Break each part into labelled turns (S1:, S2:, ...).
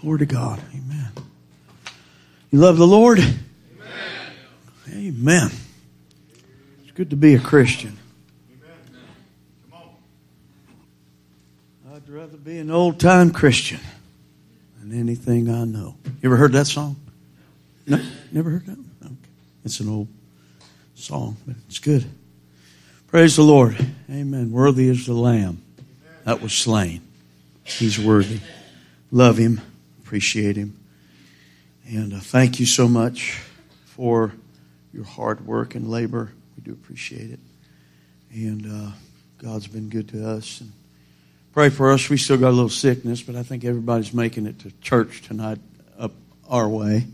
S1: Glory to God. Amen. You love the Lord? Amen. Amen. It's good to be a Christian. I'd rather be an old time Christian than anything I know. You ever heard that song? No? Never heard that? Okay. It's an old song, but it's good. Praise the Lord. Amen. Worthy is the Lamb that was slain. He's worthy. Love him. Appreciate him. And uh, thank you so much for your hard work and labor. We do appreciate it. And uh, God's been good to us. And pray for us. We still got a little sickness, but I think everybody's making it to church tonight up our way.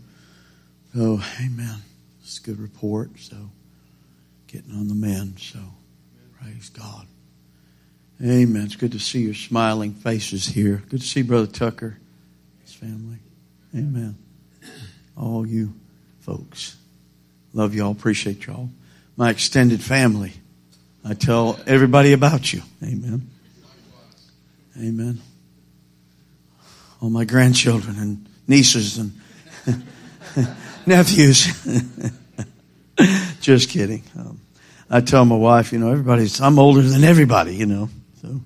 S1: So, amen. It's a good report. So, getting on the mend. So, praise God. Amen. It's good to see your smiling faces here. Good to see Brother Tucker family. Amen. All you folks. Love y'all. Appreciate y'all. My extended family. I tell everybody about you. Amen. Amen. All my grandchildren and nieces and nephews. Just kidding. Um, I tell my wife, you know, everybody's, I'm older than everybody, you know. So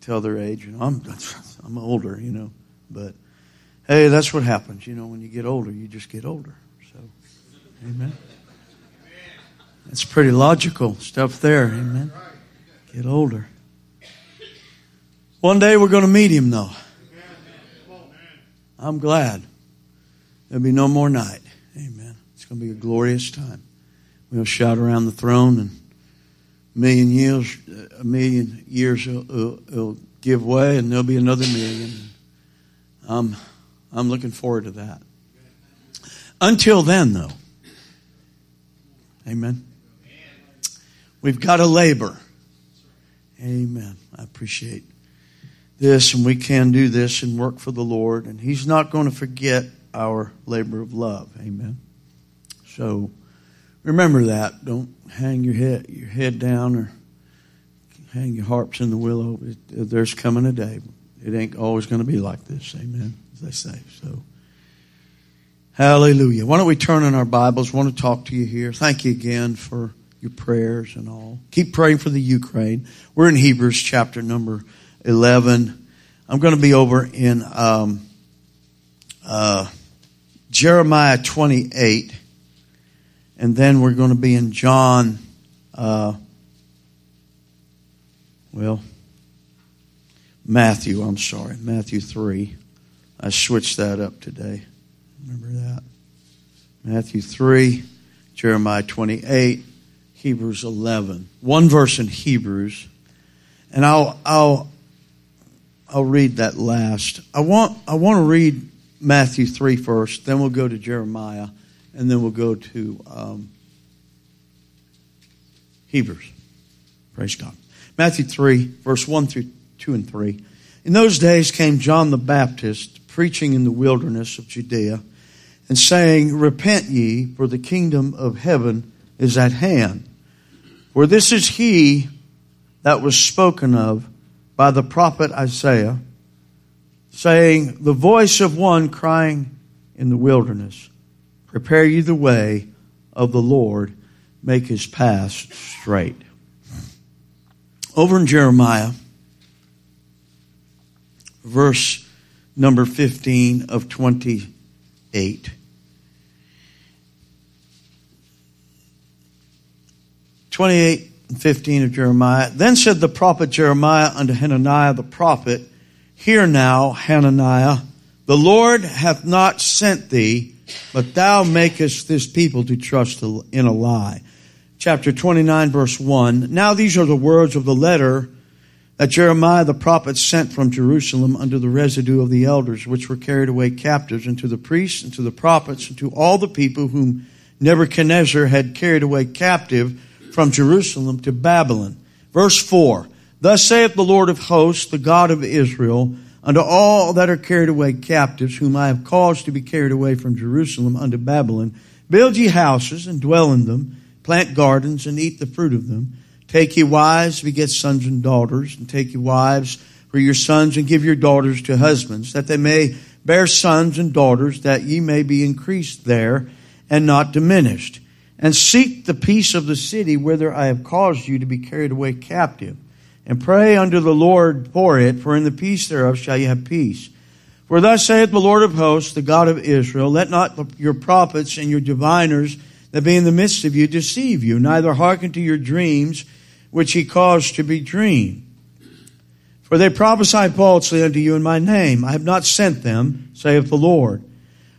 S1: tell their age, you know, I'm, I'm older, you know. But Hey, that's what happens. You know, when you get older, you just get older. So, amen. It's pretty logical stuff there. Amen. Get older. One day we're going to meet him, though. I'm glad. There'll be no more night. Amen. It's going to be a glorious time. We'll shout around the throne, and a million years, a million years will, will, will give way, and there'll be another million. Um, I'm looking forward to that. Until then, though, amen. We've got to labor. Amen. I appreciate this, and we can do this and work for the Lord, and He's not going to forget our labor of love. Amen. So remember that. Don't hang your head your head down or hang your harps in the willow. There's coming a day. It ain't always going to be like this. Amen as they say. So, hallelujah. Why don't we turn in our Bibles? Want to talk to you here. Thank you again for your prayers and all. Keep praying for the Ukraine. We're in Hebrews chapter number 11. I'm going to be over in um, uh, Jeremiah 28, and then we're going to be in John. Uh, well, Matthew, I'm sorry, Matthew 3. I switched that up today. Remember that? Matthew 3, Jeremiah 28, Hebrews 11. One verse in Hebrews. And I'll, I'll, I'll read that last. I want, I want to read Matthew 3 first, then we'll go to Jeremiah, and then we'll go to um, Hebrews. Praise God. Matthew 3, verse 1 through 2 and 3. In those days came John the Baptist preaching in the wilderness of Judea and saying, Repent ye, for the kingdom of heaven is at hand. For this is he that was spoken of by the prophet Isaiah, saying, The voice of one crying in the wilderness, Prepare ye the way of the Lord, make his path straight. Over in Jeremiah, verse number 15 of 28. 28 and 15 of Jeremiah. Then said the prophet Jeremiah unto Hananiah the prophet, Hear now, Hananiah, the Lord hath not sent thee, but thou makest this people to trust in a lie. Chapter 29 verse 1. Now these are the words of the letter that Jeremiah the prophet sent from Jerusalem unto the residue of the elders, which were carried away captives, and to the priests, and to the prophets, and to all the people whom Nebuchadnezzar had carried away captive from Jerusalem to Babylon. Verse 4 Thus saith the Lord of hosts, the God of Israel, unto all that are carried away captives, whom I have caused to be carried away from Jerusalem unto Babylon, build ye houses and dwell in them, plant gardens and eat the fruit of them Take ye wives, beget sons and daughters, and take ye wives for your sons, and give your daughters to husbands, that they may bear sons and daughters, that ye may be increased there and not diminished. And seek the peace of the city whither I have caused you to be carried away captive. And pray unto the Lord for it, for in the peace thereof shall ye have peace. For thus saith the Lord of hosts, the God of Israel, let not your prophets and your diviners that be in the midst of you deceive you, neither hearken to your dreams, which he caused to be dreamed. For they prophesy falsely unto you in my name. I have not sent them, saith the Lord.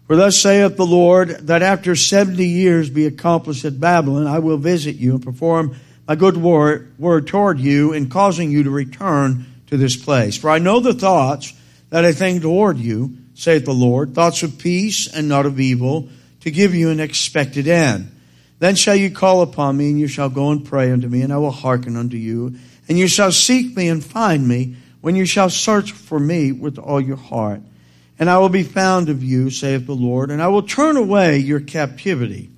S1: For thus saith the Lord, that after seventy years be accomplished at Babylon, I will visit you and perform my good word, word toward you in causing you to return to this place. For I know the thoughts that I think toward you, saith the Lord, thoughts of peace and not of evil, to give you an expected end. Then shall you call upon me, and you shall go and pray unto me, and I will hearken unto you. And you shall seek me and find me when you shall search for me with all your heart. And I will be found of you, saith the Lord, and I will turn away your captivity.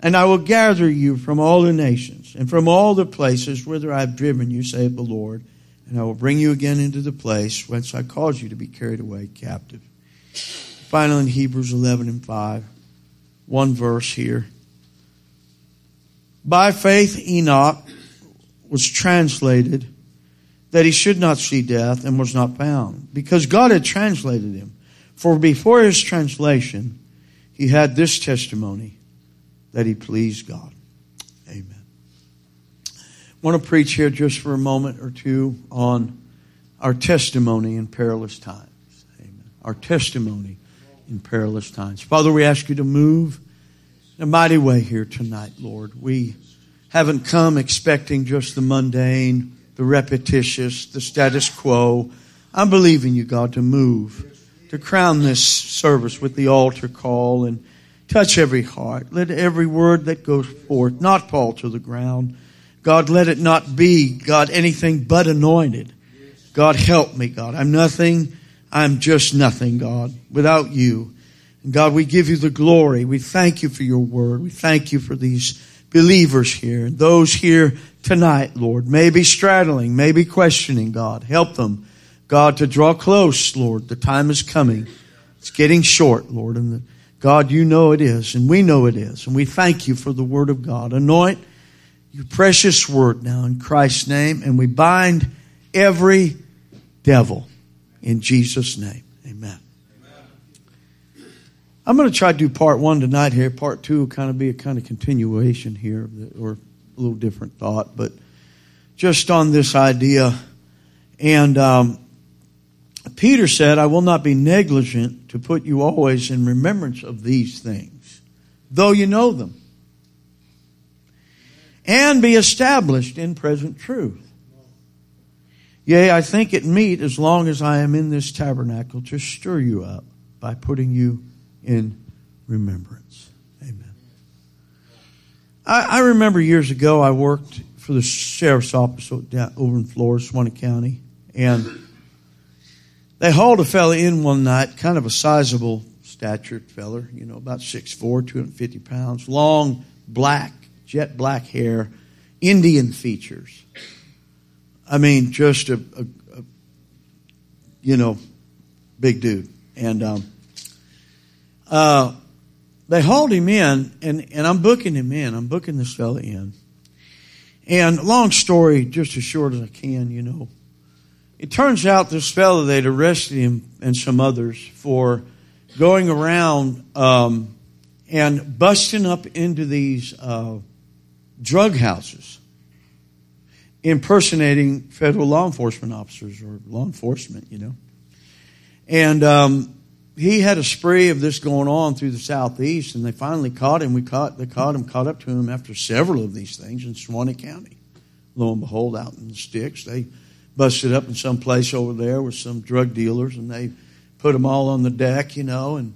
S1: And I will gather you from all the nations and from all the places whither I have driven you, saith the Lord. And I will bring you again into the place whence I caused you to be carried away captive. Finally, in Hebrews 11 and 5, one verse here. By faith, Enoch was translated that he should not see death and was not found because God had translated him. For before his translation, he had this testimony that he pleased God. Amen. I want to preach here just for a moment or two on our testimony in perilous times. Amen. Our testimony in perilous times. Father, we ask you to move in a mighty way here tonight, Lord. We haven't come expecting just the mundane, the repetitious, the status quo. I'm believing you, God, to move, to crown this service with the altar call and touch every heart. Let every word that goes forth not fall to the ground. God, let it not be, God, anything but anointed. God, help me, God. I'm nothing. I'm just nothing, God, without you. And God, we give you the glory. We thank you for your word. We thank you for these believers here and those here tonight, Lord, maybe straddling, maybe questioning, God. Help them, God, to draw close, Lord. The time is coming. It's getting short, Lord. And God, you know it is, and we know it is. And we thank you for the word of God. Anoint your precious word now in Christ's name, and we bind every devil in Jesus' name. I'm going to try to do part one tonight here. Part two will kind of be a kind of continuation here, or a little different thought, but just on this idea. And um, Peter said, I will not be negligent to put you always in remembrance of these things, though you know them, and be established in present truth. Yea, I think it meet as long as I am in this tabernacle to stir you up by putting you in remembrance. Amen. I, I remember years ago I worked for the sheriff's office over in Flores, Suwannee County, and they hauled a fella in one night, kind of a sizable statured feller, you know, about 6'4", 250 pounds, long, black, jet black hair, Indian features. I mean, just a, a, a you know, big dude. And um, uh, they hauled him in, and, and I'm booking him in. I'm booking this fella in. And long story, just as short as I can, you know. It turns out this fella, they'd arrested him and some others for going around um, and busting up into these uh, drug houses, impersonating federal law enforcement officers or law enforcement, you know. And um, he had a spree of this going on through the southeast, and they finally caught him. We caught they caught him, caught up to him after several of these things in Suwannee County. Lo and behold, out in the sticks, they busted up in some place over there with some drug dealers, and they put them all on the deck, you know, and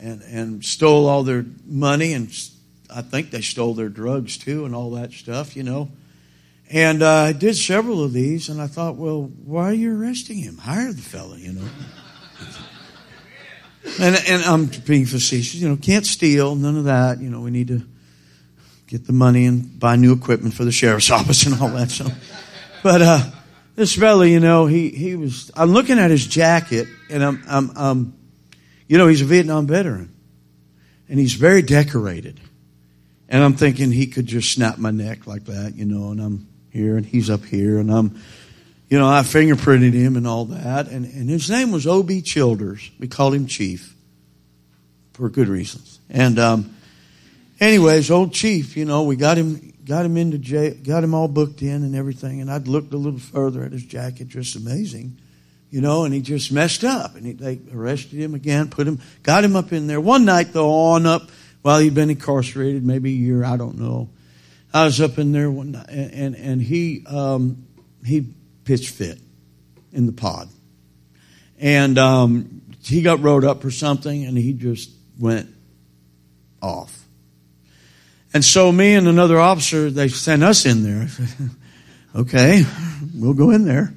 S1: and and stole all their money, and I think they stole their drugs too, and all that stuff, you know. And uh, I did several of these, and I thought, well, why are you arresting him? Hire the fella, you know. And, and I'm being facetious. You know, can't steal, none of that. You know, we need to get the money and buy new equipment for the sheriff's office and all that. So, but uh, this fella, you know, he he was. I'm looking at his jacket, and I'm I'm um, you know, he's a Vietnam veteran. And he's very decorated. And I'm thinking he could just snap my neck like that, you know, and I'm here and he's up here and I'm, you know, I fingerprinted him and all that. And, and his name was O.B. Childers. We called him Chief for good reasons. And, um, anyways, old Chief, you know, we got him, got him into jail, got him all booked in and everything. And I'd looked a little further at his jacket, just amazing, you know, and he just messed up and he, they arrested him again, put him, got him up in there. One night though, on up, while he'd been incarcerated, maybe a year, I don't know. I was up in there one night, and and, and he um, he pitched fit in the pod, and um, he got rode up for something, and he just went off. And so me and another officer, they sent us in there. okay, we'll go in there.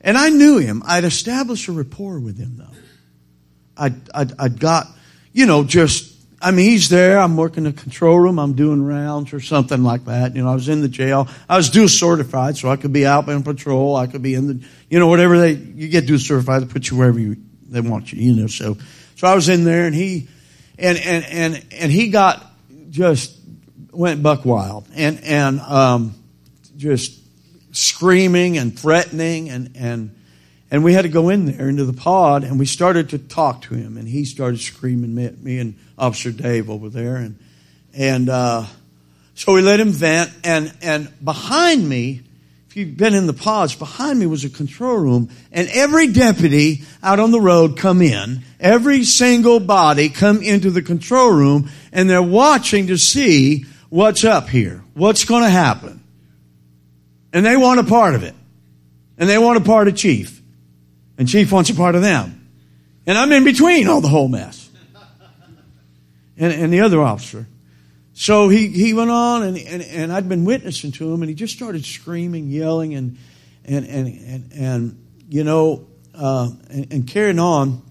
S1: And I knew him. I'd established a rapport with him, though. I'd, I'd, I'd got, you know, just I mean, he's there. I'm working the control room. I'm doing rounds or something like that. You know, I was in the jail. I was dual certified, so I could be out on patrol. I could be in the, you know, whatever they, you get dual certified, they put you wherever you, they want you, you know, so, so I was in there and he, and, and, and, and he got just went buck wild and, and, um, just screaming and threatening and, and, and we had to go in there into the pod and we started to talk to him and he started screaming at me and Officer Dave over there and and uh, so we let him vent and and behind me if you've been in the pods behind me was a control room and every deputy out on the road come in every single body come into the control room and they're watching to see what's up here what's going to happen. And they want a part of it. And they want a part of chief and Chief wants a part of them. And I'm in between all the whole mess. And, and the other officer. So he, he went on and, and, and I'd been witnessing to him and he just started screaming, yelling and, and, and, and, and you know, uh, and, and carrying on.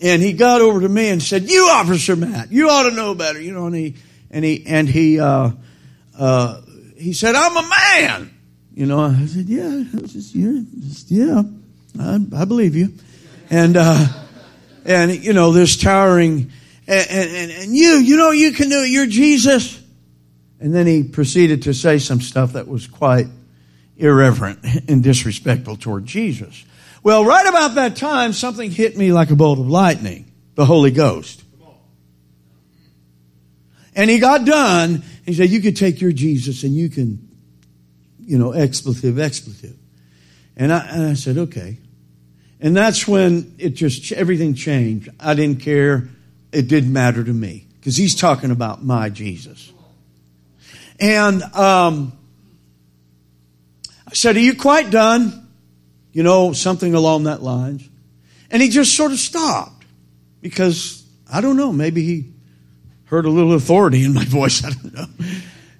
S1: And he got over to me and said, you officer Matt, you ought to know better, you know, and he, and he, and he, uh, uh, he said, I'm a man. You know, I said, yeah, just, yeah, just, yeah. I, I believe you. And, uh, and, you know, this towering, and, and, and you, you know, you can do it. You're Jesus. And then he proceeded to say some stuff that was quite irreverent and disrespectful toward Jesus. Well, right about that time, something hit me like a bolt of lightning. The Holy Ghost. And he got done. He said, you could take your Jesus and you can, you know, expletive, expletive. And I, and I said, okay. And that's when it just, everything changed. I didn't care. It didn't matter to me because he's talking about my Jesus. And, um, I said, are you quite done? You know, something along that lines. And he just sort of stopped because I don't know, maybe he heard a little authority in my voice. I don't know.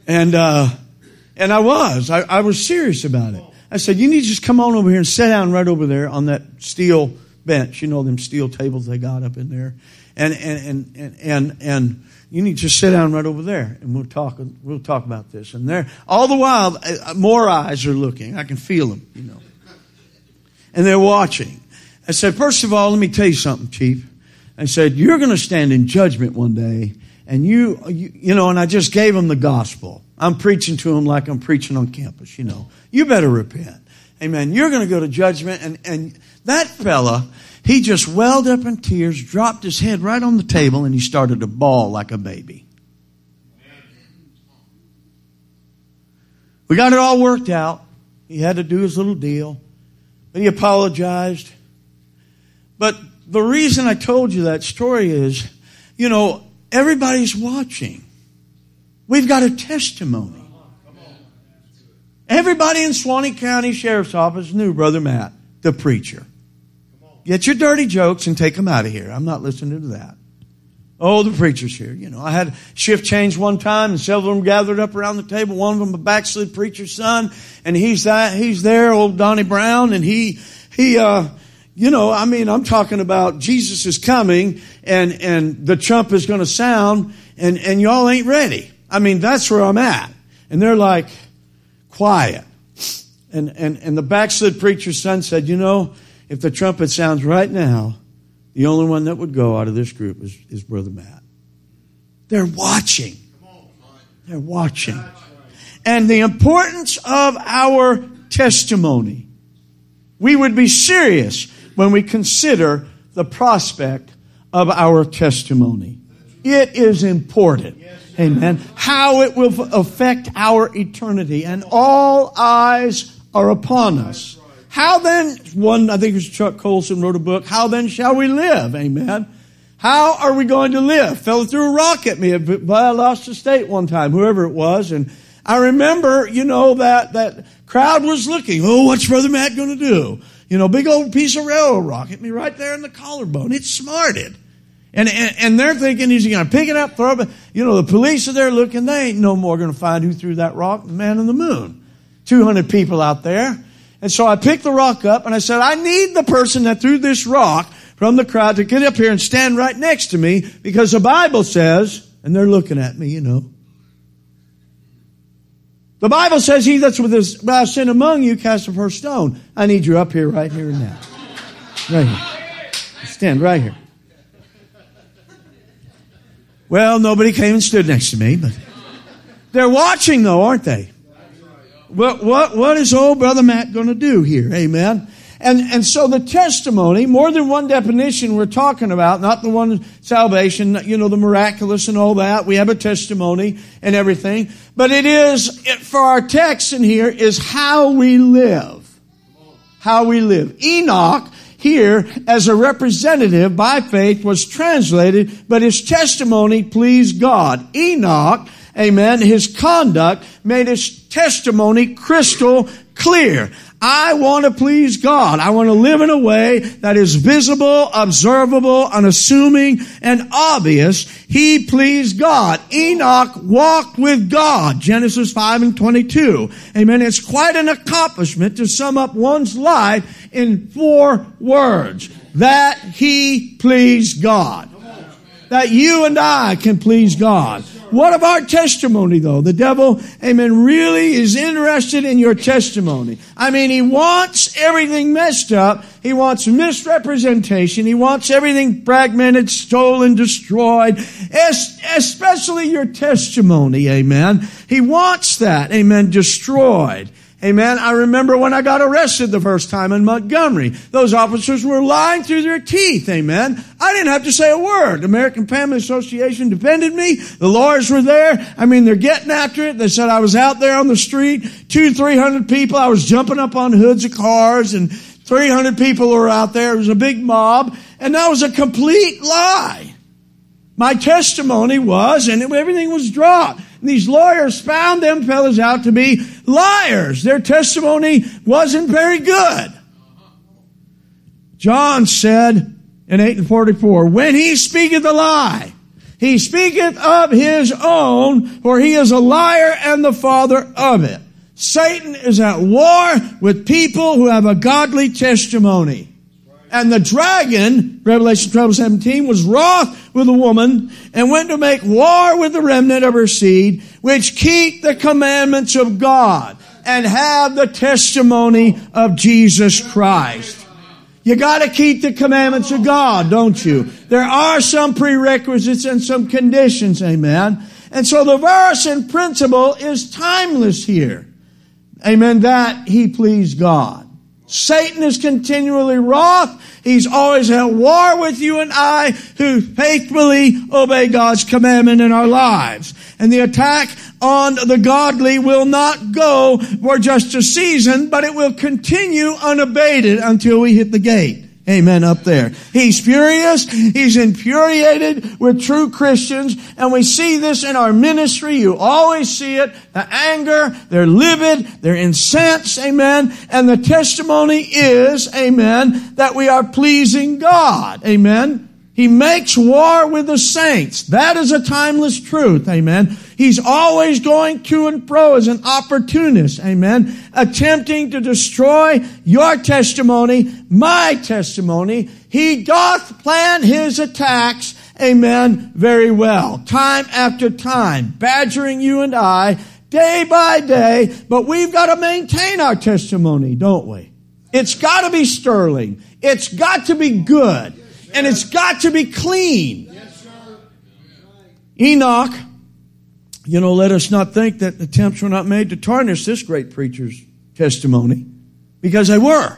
S1: And, uh, and I was, I, I was serious about it. I said, you need to just come on over here and sit down right over there on that steel bench. You know, them steel tables they got up in there. And, and, and, and, and, you need to just sit down right over there and we'll talk, we'll talk about this. And there, all the while, uh, more eyes are looking. I can feel them, you know. And they're watching. I said, first of all, let me tell you something, Chief. I said, you're going to stand in judgment one day and you, you, you know, and I just gave them the gospel. I'm preaching to them like I'm preaching on campus, you know. You better repent. Amen. You're going to go to judgment. And, and that fella, he just welled up in tears, dropped his head right on the table, and he started to bawl like a baby. We got it all worked out. He had to do his little deal, but he apologized. But the reason I told you that story is, you know, everybody's watching. We've got a testimony. Everybody in Suwannee County Sheriff's Office knew Brother Matt, the preacher. Get your dirty jokes and take them out of here. I'm not listening to that. Oh, the preacher's here. You know, I had shift change one time and several of them gathered up around the table. One of them a backslid preacher's son and he's that, he's there, old Donnie Brown, and he, he, uh, you know, I mean, I'm talking about Jesus is coming and, and the trump is going to sound and, and y'all ain't ready. I mean, that's where I'm at. And they're like, quiet. And, and, and the backslid preacher's son said, you know, if the trumpet sounds right now, The only one that would go out of this group is, is Brother Matt. They're watching. They're watching. And the importance of our testimony. We would be serious when we consider the prospect of our testimony. It is important. Amen. How it will affect our eternity. And all eyes are upon us. How then, one, I think it was Chuck Colson wrote a book, How then shall we live? Amen. How are we going to live? Fell through a rock at me, but I lost a state one time, whoever it was. And I remember, you know, that, that crowd was looking, oh, what's Brother Matt going to do? You know, big old piece of railroad rock hit me right there in the collarbone. It smarted. And, and, and they're thinking he's going to pick it up, throw it. You know, the police are there looking. They ain't no more going to find who threw that rock. The man on the moon. 200 people out there. And so I picked the rock up and I said, I need the person that threw this rock from the crowd to get up here and stand right next to me because the Bible says, and they're looking at me, you know. The Bible says, He that's with his sin among you cast the first stone. I need you up here, right here and now. Right here. Stand right here. Well, nobody came and stood next to me, but they're watching though, aren't they? What, what, what is old brother Matt going to do here? Amen. And, and so the testimony, more than one definition we're talking about, not the one salvation, you know, the miraculous and all that. We have a testimony and everything. But it is, it, for our text in here, is how we live. How we live. Enoch, here, as a representative by faith, was translated, but his testimony pleased God. Enoch, amen, his conduct made his testimony crystal clear. I want to please God. I want to live in a way that is visible, observable, unassuming, and obvious. He pleased God. Enoch walked with God. Genesis 5 and 22. Amen. It's quite an accomplishment to sum up one's life in four words. That he pleased God. That you and I can please God. What of our testimony though? The devil, amen, really is interested in your testimony. I mean, he wants everything messed up. He wants misrepresentation. He wants everything fragmented, stolen, destroyed, especially your testimony, amen. He wants that, amen, destroyed. Amen. I remember when I got arrested the first time in Montgomery. Those officers were lying through their teeth. Amen. I didn't have to say a word. American Family Association defended me. The lawyers were there. I mean, they're getting after it. They said I was out there on the street, two, three hundred people. I was jumping up on hoods of cars and 300 people were out there. It was a big mob. And that was a complete lie. My testimony was, and everything was dropped. And these lawyers found them fellows out to be liars. Their testimony wasn't very good. John said in 8 and 44, when he speaketh a lie, he speaketh of his own, for he is a liar and the father of it. Satan is at war with people who have a godly testimony. And the dragon, Revelation 12, 17, was wroth with the woman and went to make war with the remnant of her seed, which keep the commandments of God and have the testimony of Jesus Christ. You gotta keep the commandments of God, don't you? There are some prerequisites and some conditions, amen. And so the verse and principle is timeless here. Amen. That he pleased God. Satan is continually wroth. He's always at war with you and I who faithfully obey God's commandment in our lives. And the attack on the godly will not go for just a season, but it will continue unabated until we hit the gate. Amen. Up there. He's furious. He's infuriated with true Christians. And we see this in our ministry. You always see it. The anger. They're livid. They're incensed. Amen. And the testimony is, amen, that we are pleasing God. Amen. He makes war with the saints. That is a timeless truth. Amen. He's always going to and fro as an opportunist. Amen. Attempting to destroy your testimony, my testimony. He doth plan his attacks. Amen. Very well. Time after time. Badgering you and I day by day. But we've got to maintain our testimony, don't we? It's got to be sterling. It's got to be good. And it's got to be clean. Enoch, you know, let us not think that attempts were not made to tarnish this great preacher's testimony, because they were.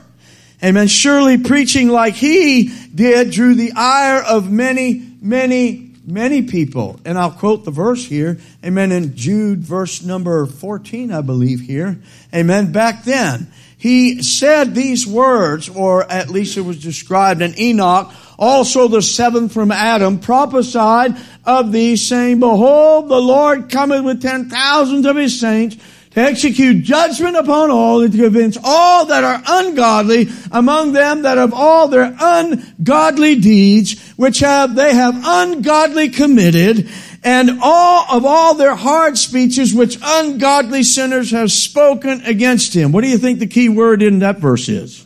S1: Amen. Surely preaching like he did drew the ire of many, many, many people. And I'll quote the verse here. Amen. In Jude, verse number 14, I believe here. Amen. Back then, he said these words, or at least it was described in Enoch, also the seventh from Adam, prophesied of these, saying, Behold, the Lord cometh with ten thousands of his saints to execute judgment upon all and to convince all that are ungodly among them that of all their ungodly deeds which have they have ungodly committed and all of all their hard speeches which ungodly sinners have spoken against him. What do you think the key word in that verse is?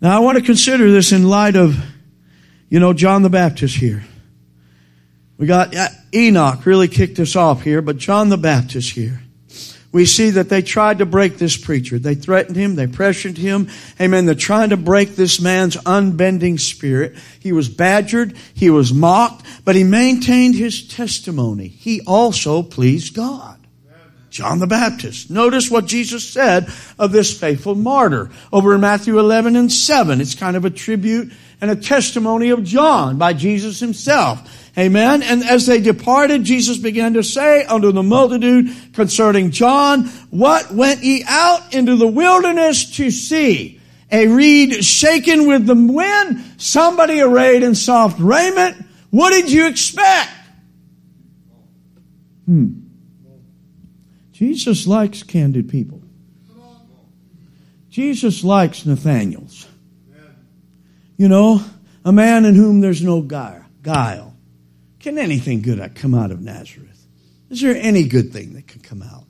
S1: Now I want to consider this in light of, you know, John the Baptist here. We got uh, Enoch really kicked us off here, but John the Baptist here we see that they tried to break this preacher. They threatened him. They pressured him. Amen. They're trying to break this man's unbending spirit. He was badgered. He was mocked, but he maintained his testimony. He also pleased God. John the Baptist. Notice what Jesus said of this faithful martyr over in Matthew 11 and 7. It's kind of a tribute and a testimony of John by Jesus himself. Amen. And as they departed, Jesus began to say unto the multitude concerning John, what went ye out into the wilderness to see? A reed shaken with the wind? Somebody arrayed in soft raiment? What did you expect? Hmm. Jesus likes candid people. Jesus likes Nathaniels. You know, a man in whom there's no guile. Can anything good come out of Nazareth? Is there any good thing that can come out?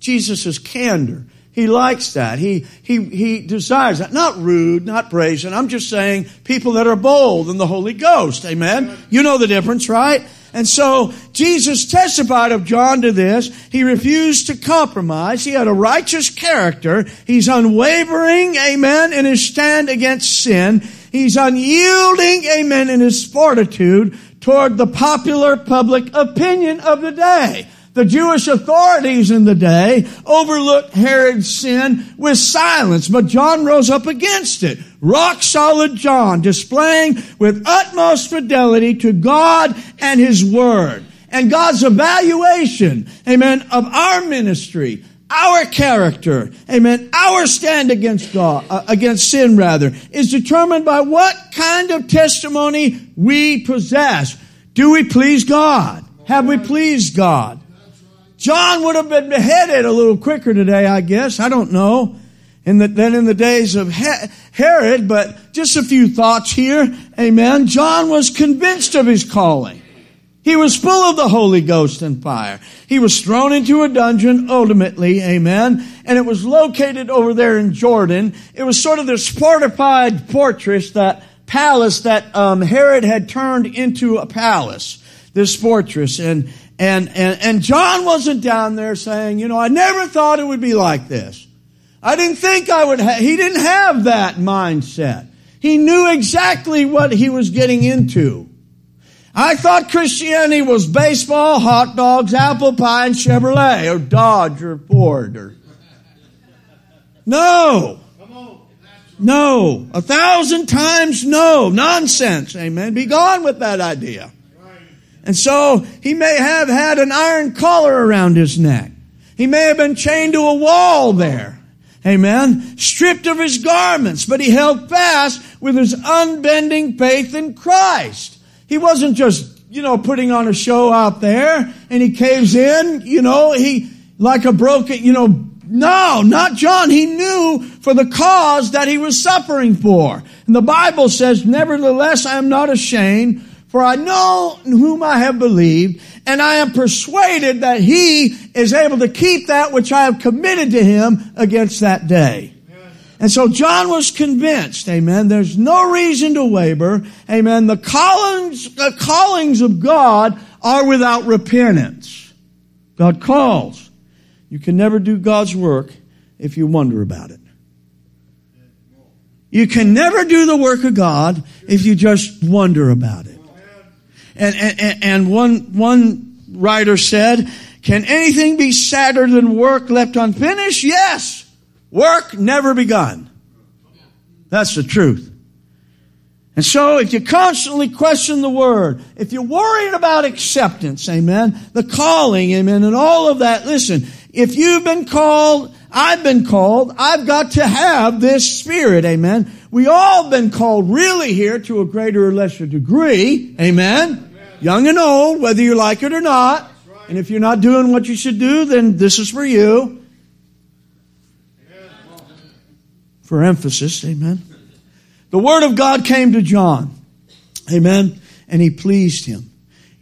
S1: Jesus is candor. He likes that. He, he, he desires that. Not rude, not brazen. I'm just saying people that are bold in the Holy Ghost. Amen. You know the difference, right? And so Jesus testified of John to this. He refused to compromise. He had a righteous character. He's unwavering, amen, in his stand against sin. He's unyielding, amen, in his fortitude toward the popular public opinion of the day. The Jewish authorities in the day overlooked Herod's sin with silence, but John rose up against it. Rock solid John, displaying with utmost fidelity to God and His Word. And God's evaluation, amen, of our ministry, our character, amen, our stand against God, uh, against sin rather, is determined by what kind of testimony we possess. Do we please God? Have we pleased God? John would have been beheaded a little quicker today, I guess. I don't know. In the, than in the days of Herod, but just a few thoughts here. Amen. John was convinced of his calling. He was full of the Holy Ghost and fire. He was thrown into a dungeon ultimately, amen. And it was located over there in Jordan. It was sort of this fortified fortress, that palace that um, Herod had turned into a palace, this fortress. And, and, and, and John wasn't down there saying, you know, I never thought it would be like this. I didn't think I would he didn't have that mindset. He knew exactly what he was getting into. I thought Christianity was baseball, hot dogs, apple pie, and Chevrolet, or Dodge, or Ford, or. No! No. A thousand times no. Nonsense. Amen. Be gone with that idea. And so he may have had an iron collar around his neck. He may have been chained to a wall there. Amen. Stripped of his garments, but he held fast with his unbending faith in Christ. He wasn't just, you know, putting on a show out there and he caves in, you know, he, like a broken, you know, no, not John. He knew for the cause that he was suffering for. And the Bible says, nevertheless, I am not ashamed, for I know in whom I have believed, and I am persuaded that he is able to keep that which I have committed to him against that day. And so John was convinced, amen, there's no reason to waver, amen. The callings, the callings of God are without repentance. God calls. You can never do God's work if you wonder about it. You can never do the work of God if you just wonder about it. And, and, and one, one writer said, can anything be sadder than work left unfinished? Yes. Work never begun. That's the truth. And so if you constantly question the word, if you're worried about acceptance, amen, the calling, amen, and all of that, listen, if you've been called, I've been called, I've got to have this spirit, amen. We all been called really here to a greater or lesser degree, amen. amen. Young and old, whether you like it or not. Right. And if you're not doing what you should do, then this is for you. Amen. For emphasis, amen. The word of God came to John. Amen. And he pleased him.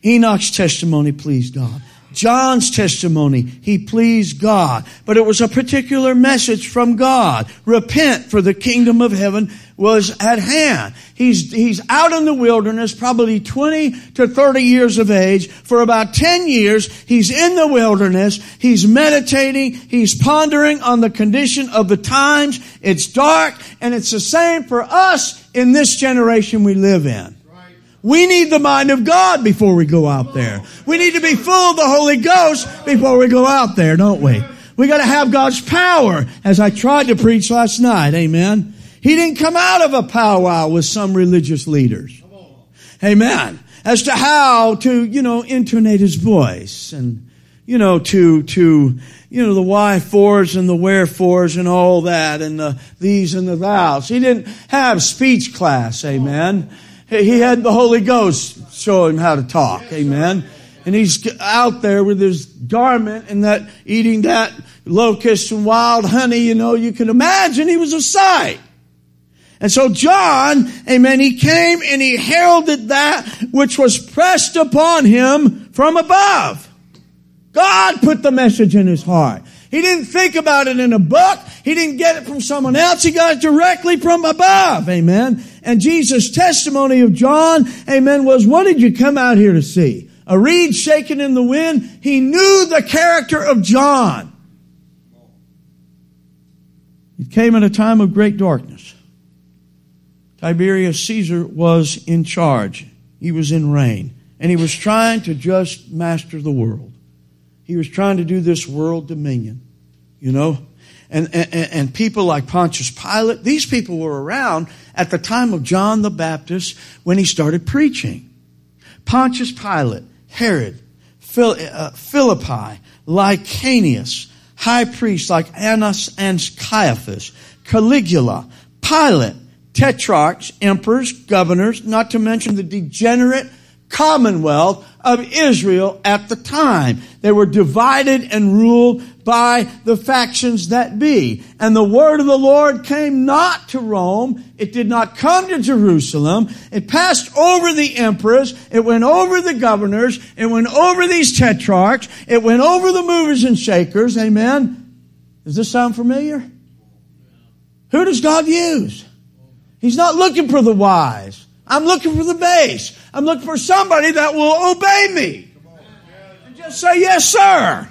S1: Enoch's testimony pleased God. John's testimony, he pleased God. But it was a particular message from God. Repent for the kingdom of heaven was at hand. He's, he's out in the wilderness, probably 20 to 30 years of age. For about 10 years, he's in the wilderness. He's meditating. He's pondering on the condition of the times. It's dark and it's the same for us in this generation we live in. We need the mind of God before we go out there. We need to be full of the Holy Ghost before we go out there, don't we? We gotta have God's power, as I tried to preach last night, amen. He didn't come out of a powwow with some religious leaders. Amen. As to how to, you know, intonate his voice and, you know, to, to, you know, the why fors and the wherefores and all that and the these and the thous. He didn't have speech class, amen. He had the Holy Ghost show him how to talk. Amen. And he's out there with his garment and that, eating that locust and wild honey, you know, you can imagine he was a sight. And so John, amen, he came and he heralded that which was pressed upon him from above. God put the message in his heart. He didn't think about it in a book. He didn't get it from someone else. He got it directly from above. Amen. And Jesus' testimony of John, amen, was what did you come out here to see? A reed shaken in the wind? He knew the character of John. It came at a time of great darkness. Tiberius Caesar was in charge. He was in reign. And he was trying to just master the world. He was trying to do this world dominion, you know? And, and, and, people like Pontius Pilate, these people were around at the time of John the Baptist when he started preaching. Pontius Pilate, Herod, uh, Philippi, Lysanias, high priests like Annas and Caiaphas, Caligula, Pilate, tetrarchs, emperors, governors, not to mention the degenerate commonwealth of Israel at the time. They were divided and ruled by the factions that be. And the word of the Lord came not to Rome. It did not come to Jerusalem. It passed over the emperors. It went over the governors. It went over these tetrarchs. It went over the movers and shakers. Amen. Does this sound familiar? Who does God use? He's not looking for the wise. I'm looking for the base. I'm looking for somebody that will obey me. And just say, yes, sir.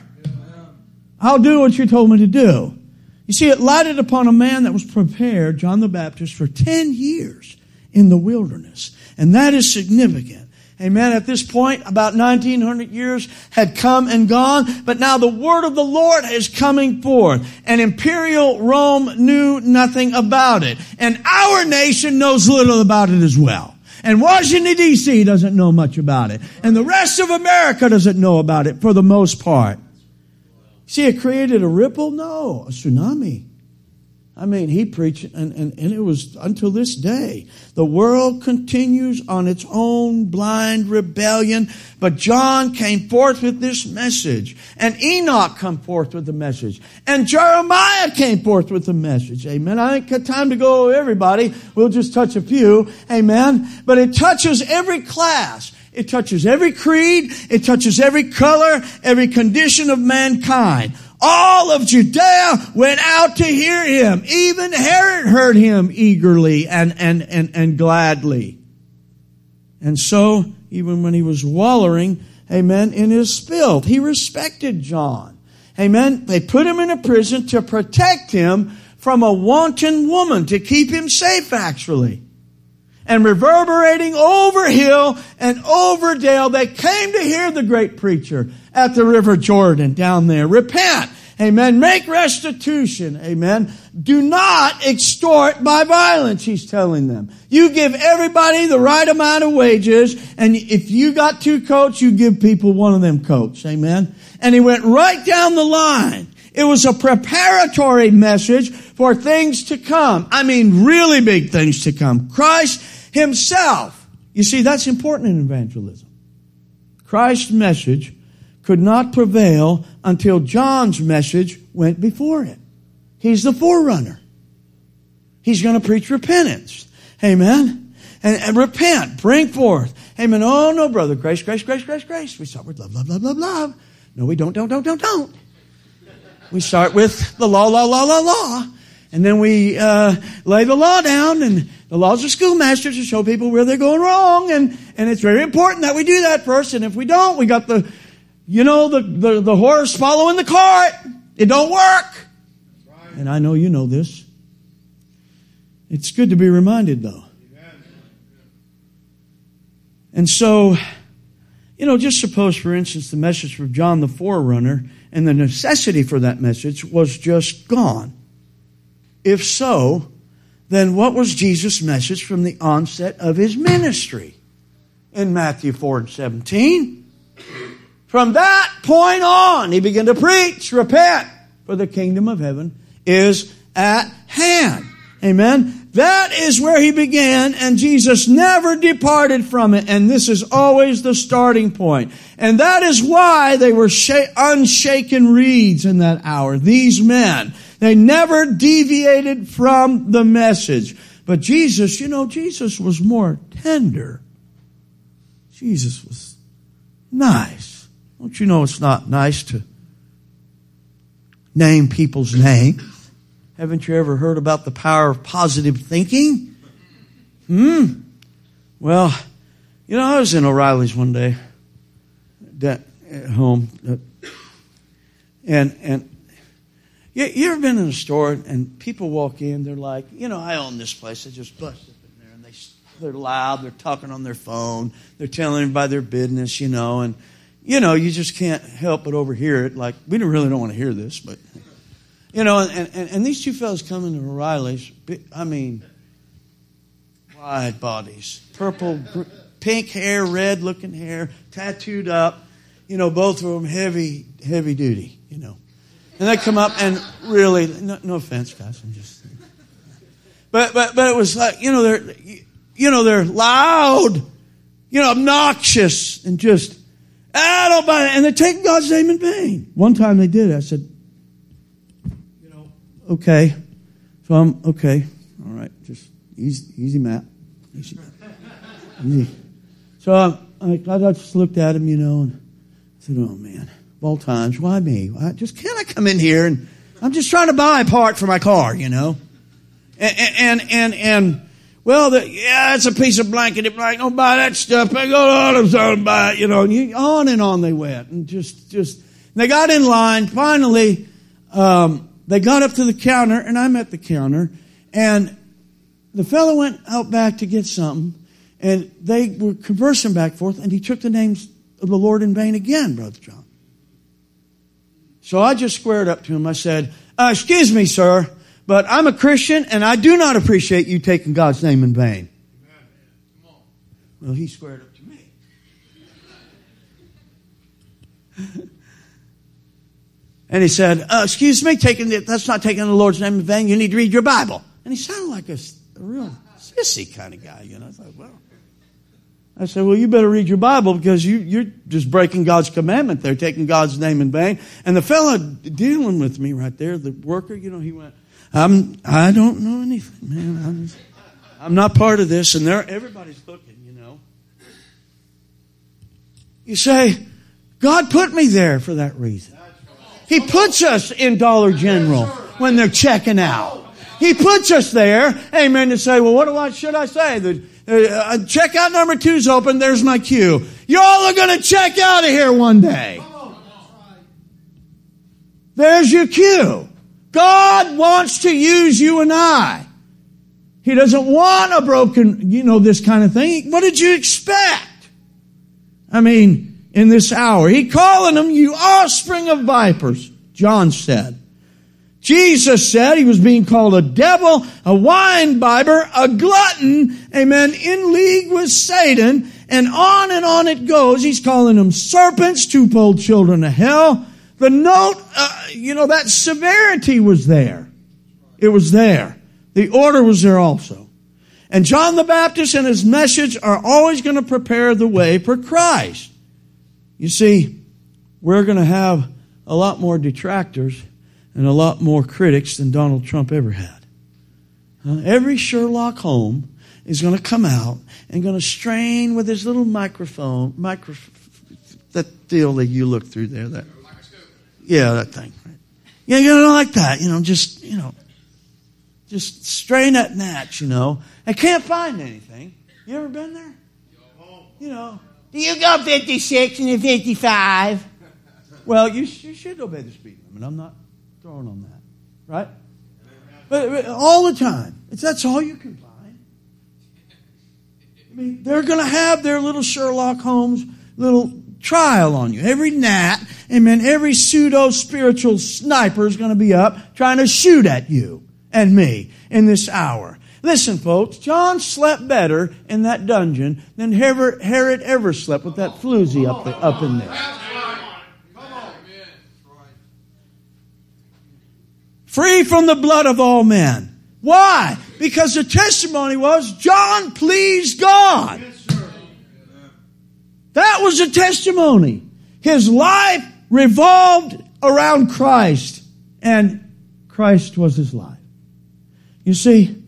S1: I'll do what you told me to do. You see, it lighted upon a man that was prepared, John the Baptist, for 10 years in the wilderness. And that is significant. Amen. At this point, about 1900 years had come and gone, but now the word of the Lord is coming forth. And imperial Rome knew nothing about it. And our nation knows little about it as well. And Washington DC doesn't know much about it. And the rest of America doesn't know about it for the most part. See, it created a ripple? No, a tsunami. I mean, he preached, and, and, and it was until this day. The world continues on its own blind rebellion, but John came forth with this message, and Enoch come forth with the message, and Jeremiah came forth with the message. Amen. I ain't got time to go everybody. We'll just touch a few. Amen. But it touches every class. It touches every creed. It touches every color, every condition of mankind. All of Judea went out to hear him. Even Herod heard him eagerly and, and, and, and gladly. And so, even when he was wallowing, amen, in his filth, he respected John. Amen. They put him in a prison to protect him from a wanton woman to keep him safe, actually. And reverberating over hill and over dale, they came to hear the great preacher at the river Jordan down there. Repent. Amen. Make restitution. Amen. Do not extort by violence, he's telling them. You give everybody the right amount of wages, and if you got two coats, you give people one of them coats. Amen. And he went right down the line. It was a preparatory message for things to come. I mean, really big things to come. Christ himself. You see, that's important in evangelism. Christ's message could not prevail until John's message went before it. He's the forerunner. He's going to preach repentance. Amen. And, and, repent. Bring forth. Amen. Oh, no, brother. Grace, grace, grace, grace, grace. We start with love, love, love, love, love. No, we don't, don't, don't, don't, don't. We start with the law, law, law, law, law. And then we uh, lay the law down, and the laws of schoolmasters to show people where they're going wrong. And, and it's very important that we do that first. And if we don't, we got the you know, the, the, the horse following the cart. It don't work. Right. And I know you know this. It's good to be reminded, though. And so, you know, just suppose, for instance, the message from John the Forerunner and the necessity for that message was just gone. If so, then what was Jesus' message from the onset of his ministry? In Matthew 4 and 17, from that point on, he began to preach, repent, for the kingdom of heaven is at hand. Amen. That is where he began, and Jesus never departed from it, and this is always the starting point. And that is why they were unshaken reeds in that hour. These men, they never deviated from the message. But Jesus, you know, Jesus was more tender. Jesus was nice. Don't you know it's not nice to name people's names? Haven't you ever heard about the power of positive thinking? Hmm. Well, you know, I was in O'Reilly's one day at home, and and you, you ever been in a store and people walk in? They're like, you know, I own this place. They just bust up in there, and they they're loud. They're talking on their phone. They're telling everybody their business, you know, and you know, you just can't help but overhear it. Like, we really don't want to hear this, but, you know, and, and, and these two fellows come into O'Reilly's, I mean, wide bodies, purple, pink hair, red looking hair, tattooed up, you know, both of them heavy, heavy duty, you know. And they come up and really, no, no offense, guys, I'm just, but, but, but it was like, you know, they're, you know, they're loud, you know, obnoxious and just, I don't buy it. And they take God's name in vain. One time they did. I said, you know, okay. So I'm, okay. All right. Just easy, easy Matt. Easy. easy. So I, I, I just looked at him, you know, and I said, oh man, of all times, why me? Why, just can't I come in here and I'm just trying to buy a part for my car, you know? And, and, and, and, well, the, yeah, it's a piece of blankety blank. Don't buy that stuff. I go to AutoZone and buy it, you know. And you, on and on they went, and just, just. And they got in line. Finally, um, they got up to the counter, and I'm at the counter, and the fellow went out back to get something, and they were conversing back and forth, and he took the names of the Lord in vain again, Brother John. So I just squared up to him. I said, uh, "Excuse me, sir." But I'm a Christian and I do not appreciate you taking God's name in vain. Well, he squared up to me. and he said, uh, Excuse me, taking the, that's not taking the Lord's name in vain. You need to read your Bible. And he sounded like a, a real sissy kind of guy, you know. I thought, well, I said, well, you better read your Bible because you, you're just breaking God's commandment there, taking God's name in vain. And the fellow dealing with me right there, the worker, you know, he went, I'm, I don't know anything, man. I'm, I'm not part of this, and there, everybody's looking, you know. You say, God put me there for that reason. He puts us in Dollar General when they're checking out. He puts us there, amen, to say, well, what should I say? The, uh, checkout number two's open, there's my cue. You all are to check out of here one day. There's your cue. God wants to use you and I. He doesn't want a broken, you know, this kind of thing. What did you expect? I mean, in this hour. He calling them, you offspring of vipers, John said. Jesus said he was being called a devil, a wine bibber, a glutton, amen, in league with Satan, and on and on it goes. He's calling them serpents, two-fold children of hell. The note, uh, you know, that severity was there. It was there. The order was there also. And John the Baptist and his message are always going to prepare the way for Christ. You see, we're going to have a lot more detractors and a lot more critics than Donald Trump ever had. Uh, every Sherlock Holmes is going to come out and going to strain with his little microphone, micro, that deal that you look through there. That, yeah, that thing. Right? Yeah, you know, like that. You know, just you know, just strain that gnat, you know. I can't find anything. You ever been there? You know, do you go 56 and 55? Well, you, you should obey the speed limit. I'm not throwing on that. Right? But, but all the time. It's, that's all you can find. I mean, they're going to have their little Sherlock Holmes little trial on you. Every gnat, amen, every pseudo spiritual sniper is going to be up trying to shoot at you and me in this hour. Listen, folks, John slept better in that dungeon than Herod ever slept with that floozy up, the, up in there. Free from the blood of all men. Why? Because the testimony was John pleased God. That was a testimony. His life revolved around Christ, and Christ was his life. You see,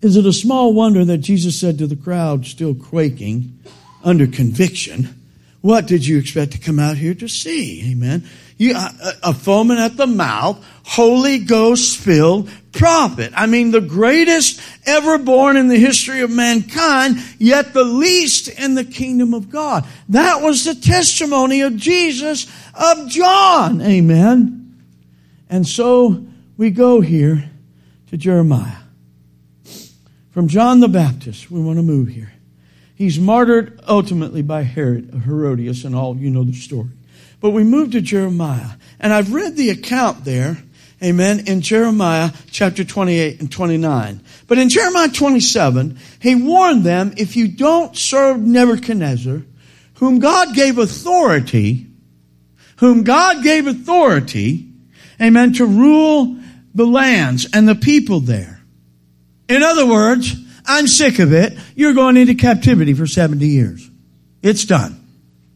S1: is it a small wonder that Jesus said to the crowd, still quaking under conviction, What did you expect to come out here to see? Amen. You, a, a foaming at the mouth, Holy Ghost filled prophet. I mean, the greatest ever born in the history of mankind, yet the least in the kingdom of God. That was the testimony of Jesus of John. Amen. And so we go here to Jeremiah. From John the Baptist, we want to move here. He's martyred ultimately by Herod, Herodias, and all you know the story. But we move to Jeremiah. And I've read the account there, amen, in Jeremiah chapter 28 and 29. But in Jeremiah 27, he warned them if you don't serve Nebuchadnezzar, whom God gave authority, whom God gave authority, amen, to rule the lands and the people there. In other words, I'm sick of it. You're going into captivity for 70 years. It's done.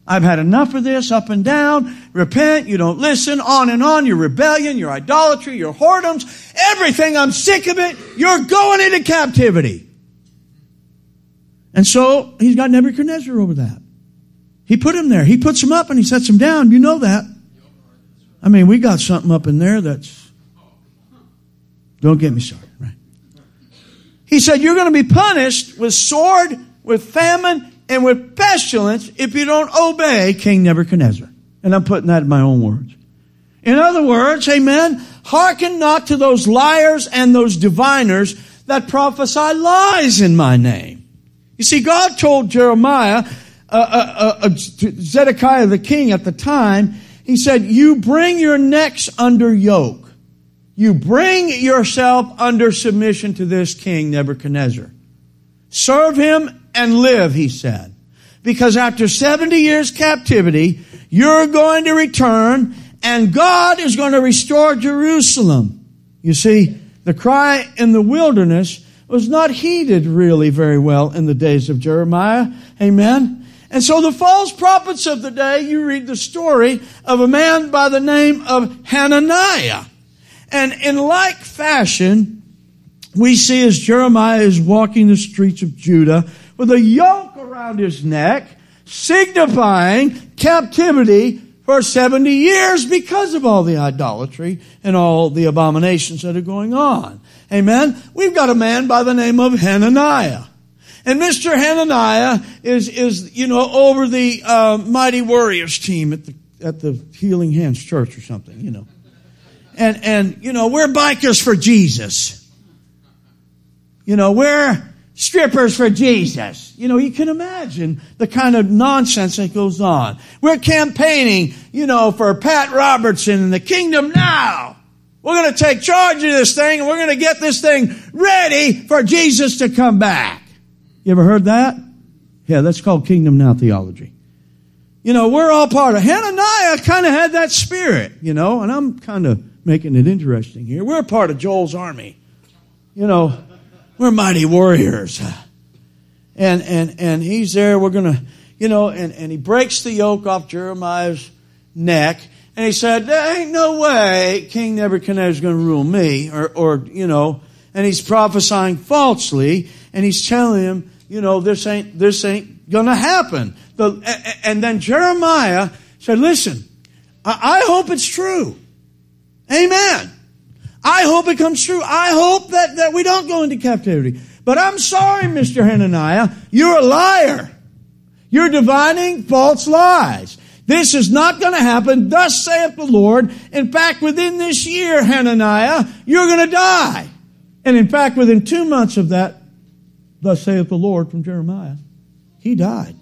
S1: I've had enough of this up and down. Repent. You don't listen. On and on. Your rebellion, your idolatry, your whoredoms, everything. I'm sick of it. You're going into captivity. And so he's got Nebuchadnezzar over that. He put him there. He puts him up and he sets him down. You know that. I mean, we got something up in there that's don't get me started, right? He said, You're going to be punished with sword, with famine, and with pestilence if you don't obey King Nebuchadnezzar. And I'm putting that in my own words. In other words, amen, hearken not to those liars and those diviners that prophesy lies in my name. You see, God told Jeremiah, uh, uh, uh, uh Zedekiah the king at the time, he said, You bring your necks under yoke. You bring yourself under submission to this king, Nebuchadnezzar. Serve him and live, he said. Because after 70 years captivity, you're going to return and God is going to restore Jerusalem. You see, the cry in the wilderness was not heeded really very well in the days of Jeremiah. Amen. And so the false prophets of the day, you read the story of a man by the name of Hananiah. And in like fashion, we see as Jeremiah is walking the streets of Judah with a yoke around his neck, signifying captivity for 70 years because of all the idolatry and all the abominations that are going on. Amen. We've got a man by the name of Hananiah. And Mr. Hananiah is, is, you know, over the uh, Mighty Warriors team at the, at the Healing Hands Church or something, you know. And, and, you know, we're bikers for Jesus. You know, we're strippers for Jesus. You know, you can imagine the kind of nonsense that goes on. We're campaigning, you know, for Pat Robertson and the kingdom now. We're going to take charge of this thing and we're going to get this thing ready for Jesus to come back. You ever heard that? Yeah, that's called kingdom now theology. You know, we're all part of Hananiah kind of had that spirit, you know, and I'm kind of making it interesting here. We're part of Joel's army. You know, we're mighty warriors. And and and he's there, we're gonna you know, and, and he breaks the yoke off Jeremiah's neck, and he said, There ain't no way King Nebuchadnezzar's gonna rule me, or or you know, and he's prophesying falsely, and he's telling him, you know, this ain't this ain't gonna happen. The, and then Jeremiah said, Listen, I, I hope it's true. Amen. I hope it comes true. I hope that, that we don't go into captivity. But I'm sorry, Mr. Hananiah, you're a liar. You're divining false lies. This is not going to happen. Thus saith the Lord. In fact, within this year, Hananiah, you're going to die. And in fact, within two months of that, thus saith the Lord from Jeremiah, he died.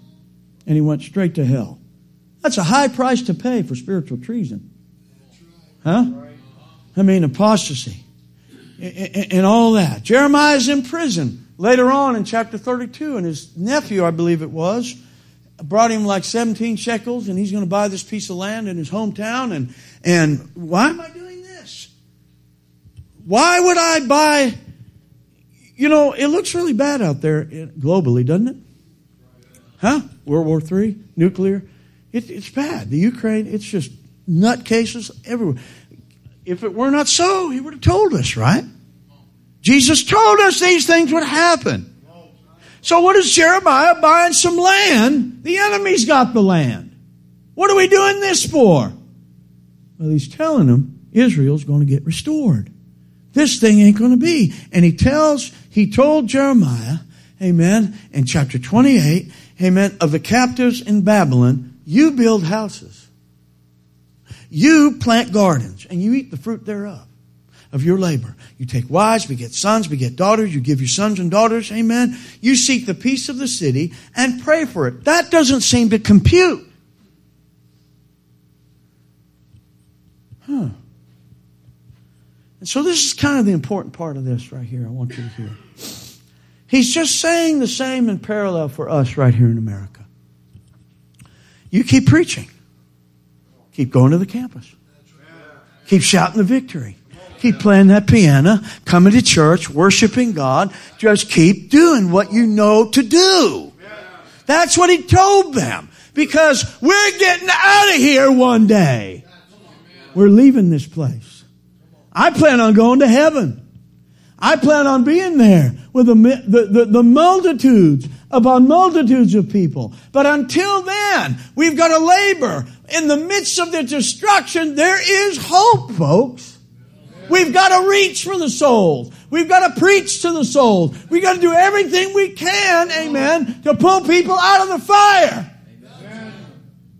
S1: And he went straight to hell. That's a high price to pay for spiritual treason. Huh? I mean, apostasy and all that. Jeremiah's in prison later on in chapter 32, and his nephew, I believe it was, brought him like 17 shekels, and he's going to buy this piece of land in his hometown. And, and why am I doing this? Why would I buy? You know, it looks really bad out there globally, doesn't it? Huh? World War III, nuclear. It, it's bad. The Ukraine, it's just nutcases everywhere if it were not so, he would have told us, right? Jesus told us these things would happen. So what is Jeremiah buying some land? The enemy's got the land. What are we doing this for? Well, he's telling them Israel's going to get restored. This thing ain't going to be. And he tells, he told Jeremiah, amen, in chapter 28, amen, of the captives in Babylon, you build houses. You plant gardens and you eat the fruit thereof of your labor. You take wives, beget sons, beget daughters. You give your sons and daughters. Amen. You seek the peace of the city and pray for it. That doesn't seem to compute. Huh. And so this is kind of the important part of this right here. I want you to hear. He's just saying the same in parallel for us right here in America. You keep preaching. Keep going to the campus. Keep shouting the victory. Keep playing that piano, coming to church, worshiping God. Just keep doing what you know to do. That's what he told them. Because we're getting out of here one day. We're leaving this place. I plan on going to heaven. I plan on being there with the, the, the, the, multitudes upon multitudes of people. But until then, we've got to labor. In the midst of the destruction, there is hope, folks. We've got to reach for the souls. We've got to preach to the souls. We've got to do everything we can, amen, to pull people out of the fire.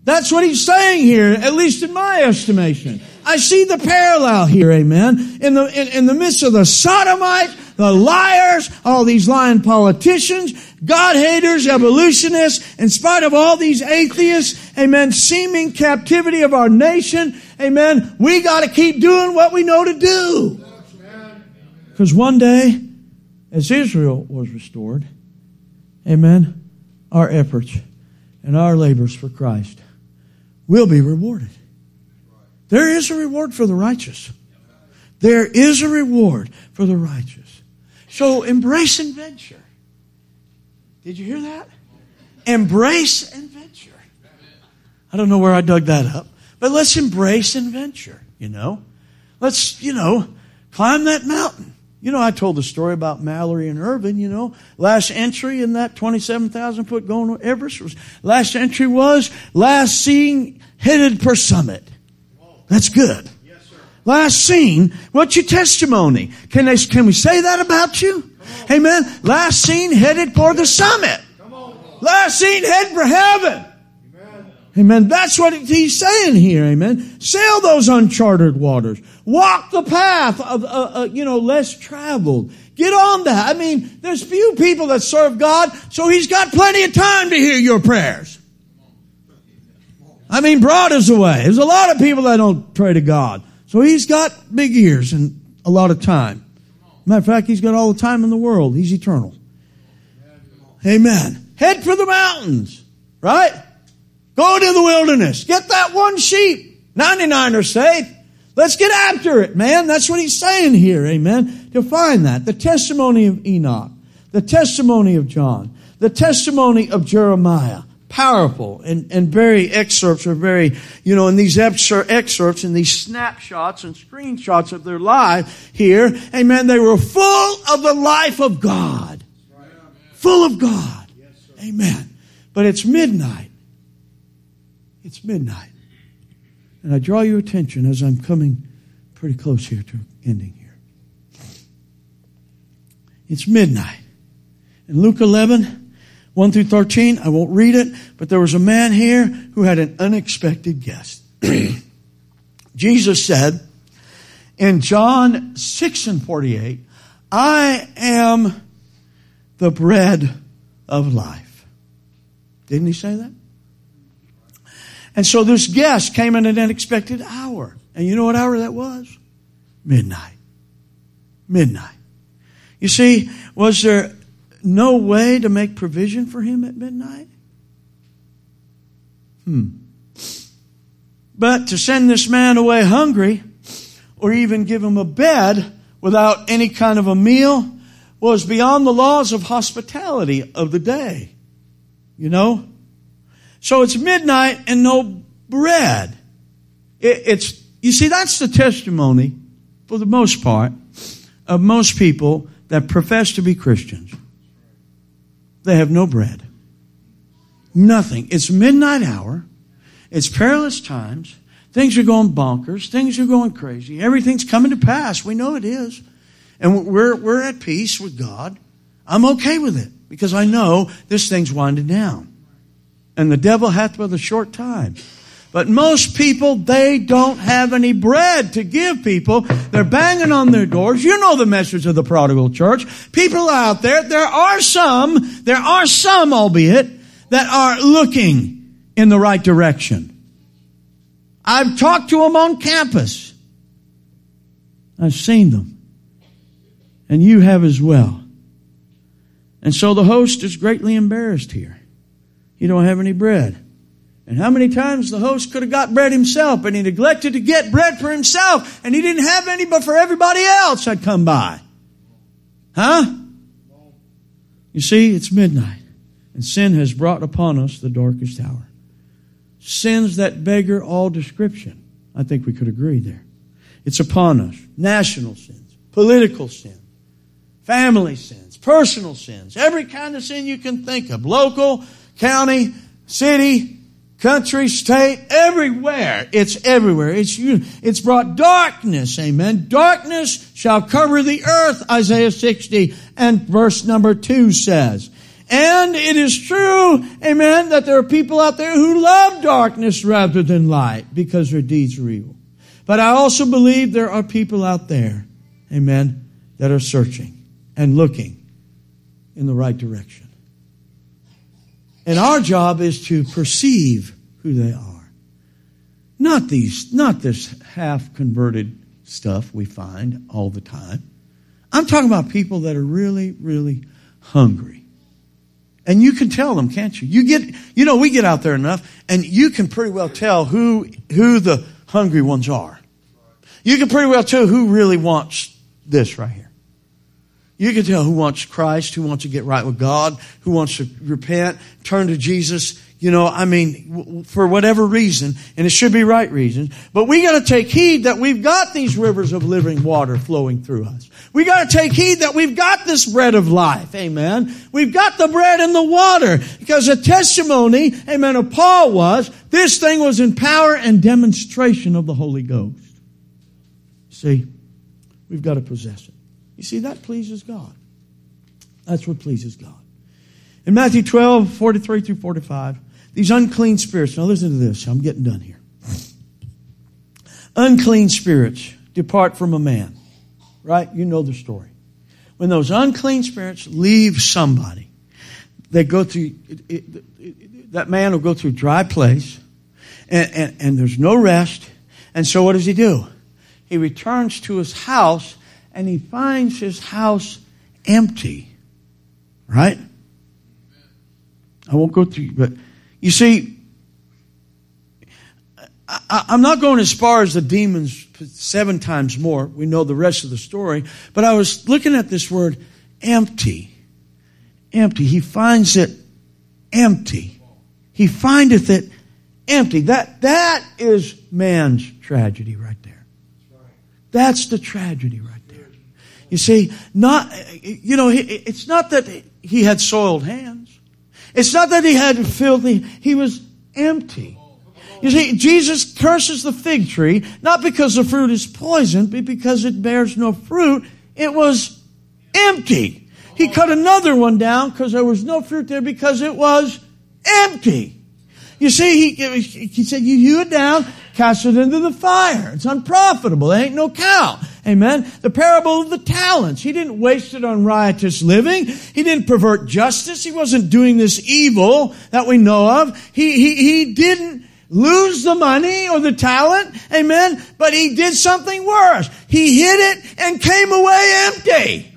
S1: That's what he's saying here, at least in my estimation. I see the parallel here, amen. In the, in, in the midst of the sodomites, the liars, all these lying politicians, God haters, evolutionists, in spite of all these atheists, amen, seeming captivity of our nation, amen, we gotta keep doing what we know to do. Because one day, as Israel was restored, amen, our efforts and our labors for Christ will be rewarded. There is a reward for the righteous. There is a reward for the righteous. So embrace adventure. Did you hear that? Embrace adventure. I don't know where I dug that up, but let's embrace adventure, you know? Let's, you know, climb that mountain. You know, I told the story about Mallory and Irvine, you know. Last entry in that 27,000 foot going to Everest was, last entry was last seen headed per summit. That's good. Last seen, what's your testimony? Can, they, can we say that about you? Amen. Last seen headed for the summit. Last seen headed for heaven. Amen. That's what he's saying here. Amen. Sail those uncharted waters. walk the path of, uh, uh, you know, less traveled. Get on that. I mean, there's few people that serve God, so He's got plenty of time to hear your prayers. I mean, broad is the way. There's a lot of people that don't pray to God. So He's got big ears and a lot of time. Matter of fact, He's got all the time in the world. He's eternal. Amen. Head for the mountains, right? Go to the wilderness. Get that one sheep. 99 are safe. Let's get after it, man. That's what he's saying here, amen. To find that. The testimony of Enoch, the testimony of John, the testimony of Jeremiah. Powerful and, and very excerpts are very, you know, in these excerpts and these snapshots and screenshots of their life here, amen, they were full of the life of God. Full of God. Amen. But it's midnight. It's midnight. And I draw your attention as I'm coming pretty close here to ending here. It's midnight. In Luke 11, 1 through 13, I won't read it, but there was a man here who had an unexpected guest. Jesus said in John 6 and 48, I am the bread of life. Didn't he say that? And so this guest came in an unexpected hour. And you know what hour that was? Midnight. Midnight. You see, was there no way to make provision for him at midnight? Hmm. But to send this man away hungry, or even give him a bed without any kind of a meal, was beyond the laws of hospitality of the day. You know? So it's midnight and no bread. It, it's, you see, that's the testimony, for the most part, of most people that profess to be Christians. They have no bread. Nothing. It's midnight hour. It's perilous times. Things are going bonkers. Things are going crazy. Everything's coming to pass. We know it is. And we're, we're at peace with God. I'm okay with it because I know this thing's winding down and the devil hath but a short time. But most people, they don't have any bread to give people. They're banging on their doors. You know the message of the prodigal church. People out there, there are some, there are some, albeit, that are looking in the right direction. I've talked to them on campus. I've seen them. And you have as well. And so the host is greatly embarrassed here. You don't have any bread. And how many times the host could have got bread himself, and he neglected to get bread for himself, and he didn't have any but for everybody else that come by. Huh? You see, it's midnight, and sin has brought upon us the darkest hour. Sins that beggar all description. I think we could agree there. It's upon us. National sins, political sins, family sins, personal sins, every kind of sin you can think of, local, county, city, country, state, everywhere. It's everywhere. It's it's brought darkness. Amen. Darkness shall cover the earth, Isaiah 60 and verse number 2 says. And it is true, amen, that there are people out there who love darkness rather than light because their deeds are evil. But I also believe there are people out there, amen, that are searching and looking in the right direction. And our job is to perceive who they are. Not these, not this half converted stuff we find all the time. I'm talking about people that are really, really hungry. And you can tell them, can't you? You get, you know, we get out there enough and you can pretty well tell who, who the hungry ones are. You can pretty well tell who really wants this right here. You can tell who wants Christ, who wants to get right with God, who wants to repent, turn to Jesus. You know, I mean, for whatever reason, and it should be right reasons. But we got to take heed that we've got these rivers of living water flowing through us. We got to take heed that we've got this bread of life. Amen. We've got the bread and the water because the testimony, amen, of Paul was this thing was in power and demonstration of the Holy Ghost. See, we've got to possess it. You see, that pleases God. That's what pleases God. In Matthew 12, 43 through 45, these unclean spirits, now listen to this, I'm getting done here. Unclean spirits depart from a man. Right? You know the story. When those unclean spirits leave somebody, they go through, it, it, it, that man will go through a dry place, and, and, and there's no rest. And so what does he do? He returns to his house, and he finds his house empty. Right? I won't go through, but you see, I, am not going as far as the demons seven times more. We know the rest of the story. But I was looking at this word empty. Empty. He finds it empty. He findeth it empty. That, that is man's tragedy right there. That's the tragedy right. You see, not, you know, it's not that he had soiled hands. It's not that he had filthy, he was empty. You see, Jesus curses the fig tree, not because the fruit is poisoned, but because it bears no fruit. It was empty. He cut another one down because there was no fruit there because it was empty. You see, he, he said, you hew it down, cast it into the fire. It's unprofitable. There ain't no cow. Amen. The parable of the talents. He didn't waste it on riotous living. He didn't pervert justice. He wasn't doing this evil that we know of. He, he, he didn't lose the money or the talent, amen, but he did something worse. He hid it and came away empty.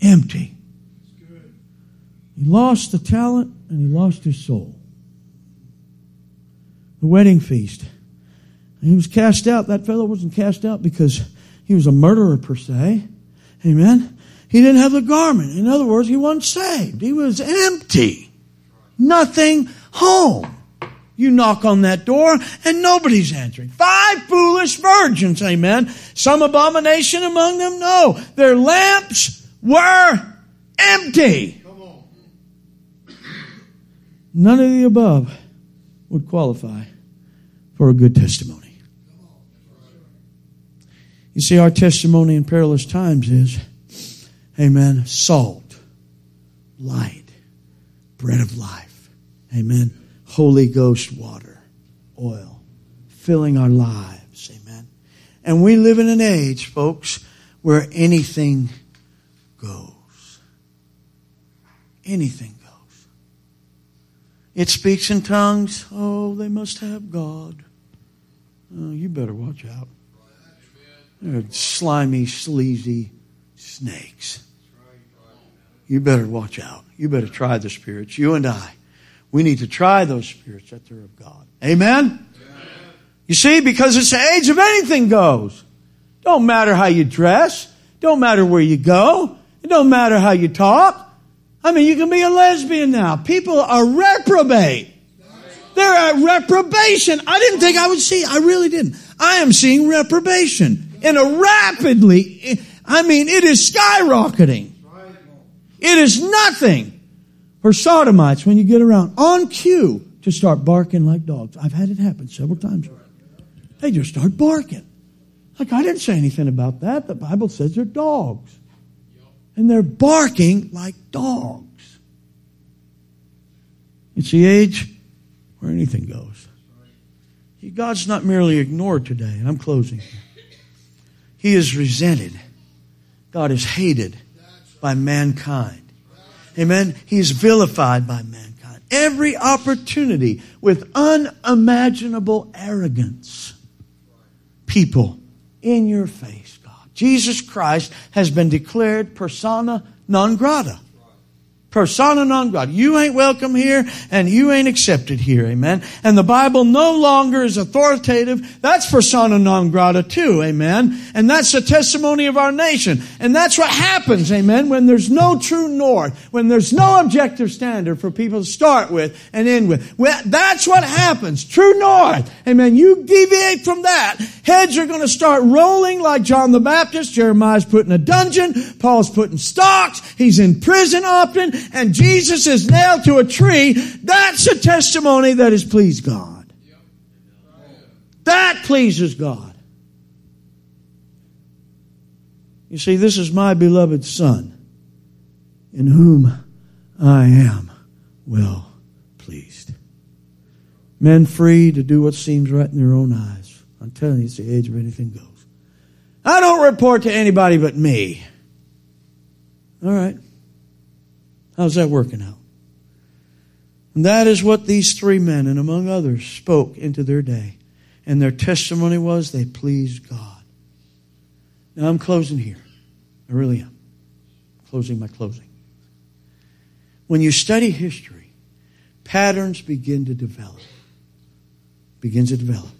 S1: Empty. He lost the talent and he lost his soul. The wedding feast. he was cast out. That fellow wasn't cast out because he was a murderer per se. Amen. He didn't have the garment. In other words, he wasn't saved. He was empty. Nothing home. You knock on that door and nobody's answering. Five foolish virgins, amen. Some abomination among them? No. Their lamps were empty. None of the above would qualify for a good testimony. You see, our testimony in perilous times is, amen, salt, light, bread of life. Amen Holy Ghost water, oil, filling our lives. Amen. And we live in an age, folks, where anything goes. Anything goes. It speaks in tongues. Oh, they must have God. Oh, you better watch out. They're slimy, sleazy snakes. You better watch out. You better try the spirits. You and I. We need to try those spirits that they're of God. Amen? Amen? You see, because it's the age of anything goes. Don't matter how you dress. Don't matter where you go. It don't matter how you talk. I mean, you can be a lesbian now. People are reprobate. They're at reprobation. I didn't think I would see. I really didn't. I am seeing reprobation in a rapidly. I mean, it is skyrocketing. It is nothing for sodomites when you get around on cue to start barking like dogs. I've had it happen several times. They just start barking. Like, I didn't say anything about that. The Bible says they're dogs. And they're barking like dogs. It's the age where anything goes. God's not merely ignored today, and I'm closing here. He is resented. God is hated by mankind. Amen. He's vilified by mankind. Every opportunity with unimaginable arrogance. People in your face, God. Jesus Christ has been declared persona non grata. Persona non grata. You ain't welcome here and you ain't accepted here. Amen. And the Bible no longer is authoritative. That's persona non grata too. Amen. And that's the testimony of our nation. And that's what happens. Amen. When there's no true north, when there's no objective standard for people to start with and end with. Well, that's what happens. True north. Amen. You deviate from that. Heads are going to start rolling like John the Baptist. Jeremiah's put in a dungeon. Paul's put in stocks. He's in prison often and Jesus is nailed to a tree, that's a testimony that has pleased God. That pleases God. You see, this is my beloved Son, in whom I am well pleased. Men free to do what seems right in their own eyes. I'm telling you, it's the age of anything goes. I don't report to anybody but me. All right. How's that working out? And that is what these three men, and among others, spoke into their day. And their testimony was they pleased God. Now I'm closing here. I really am. Closing my closing. When you study history, patterns begin to develop. Begins to develop.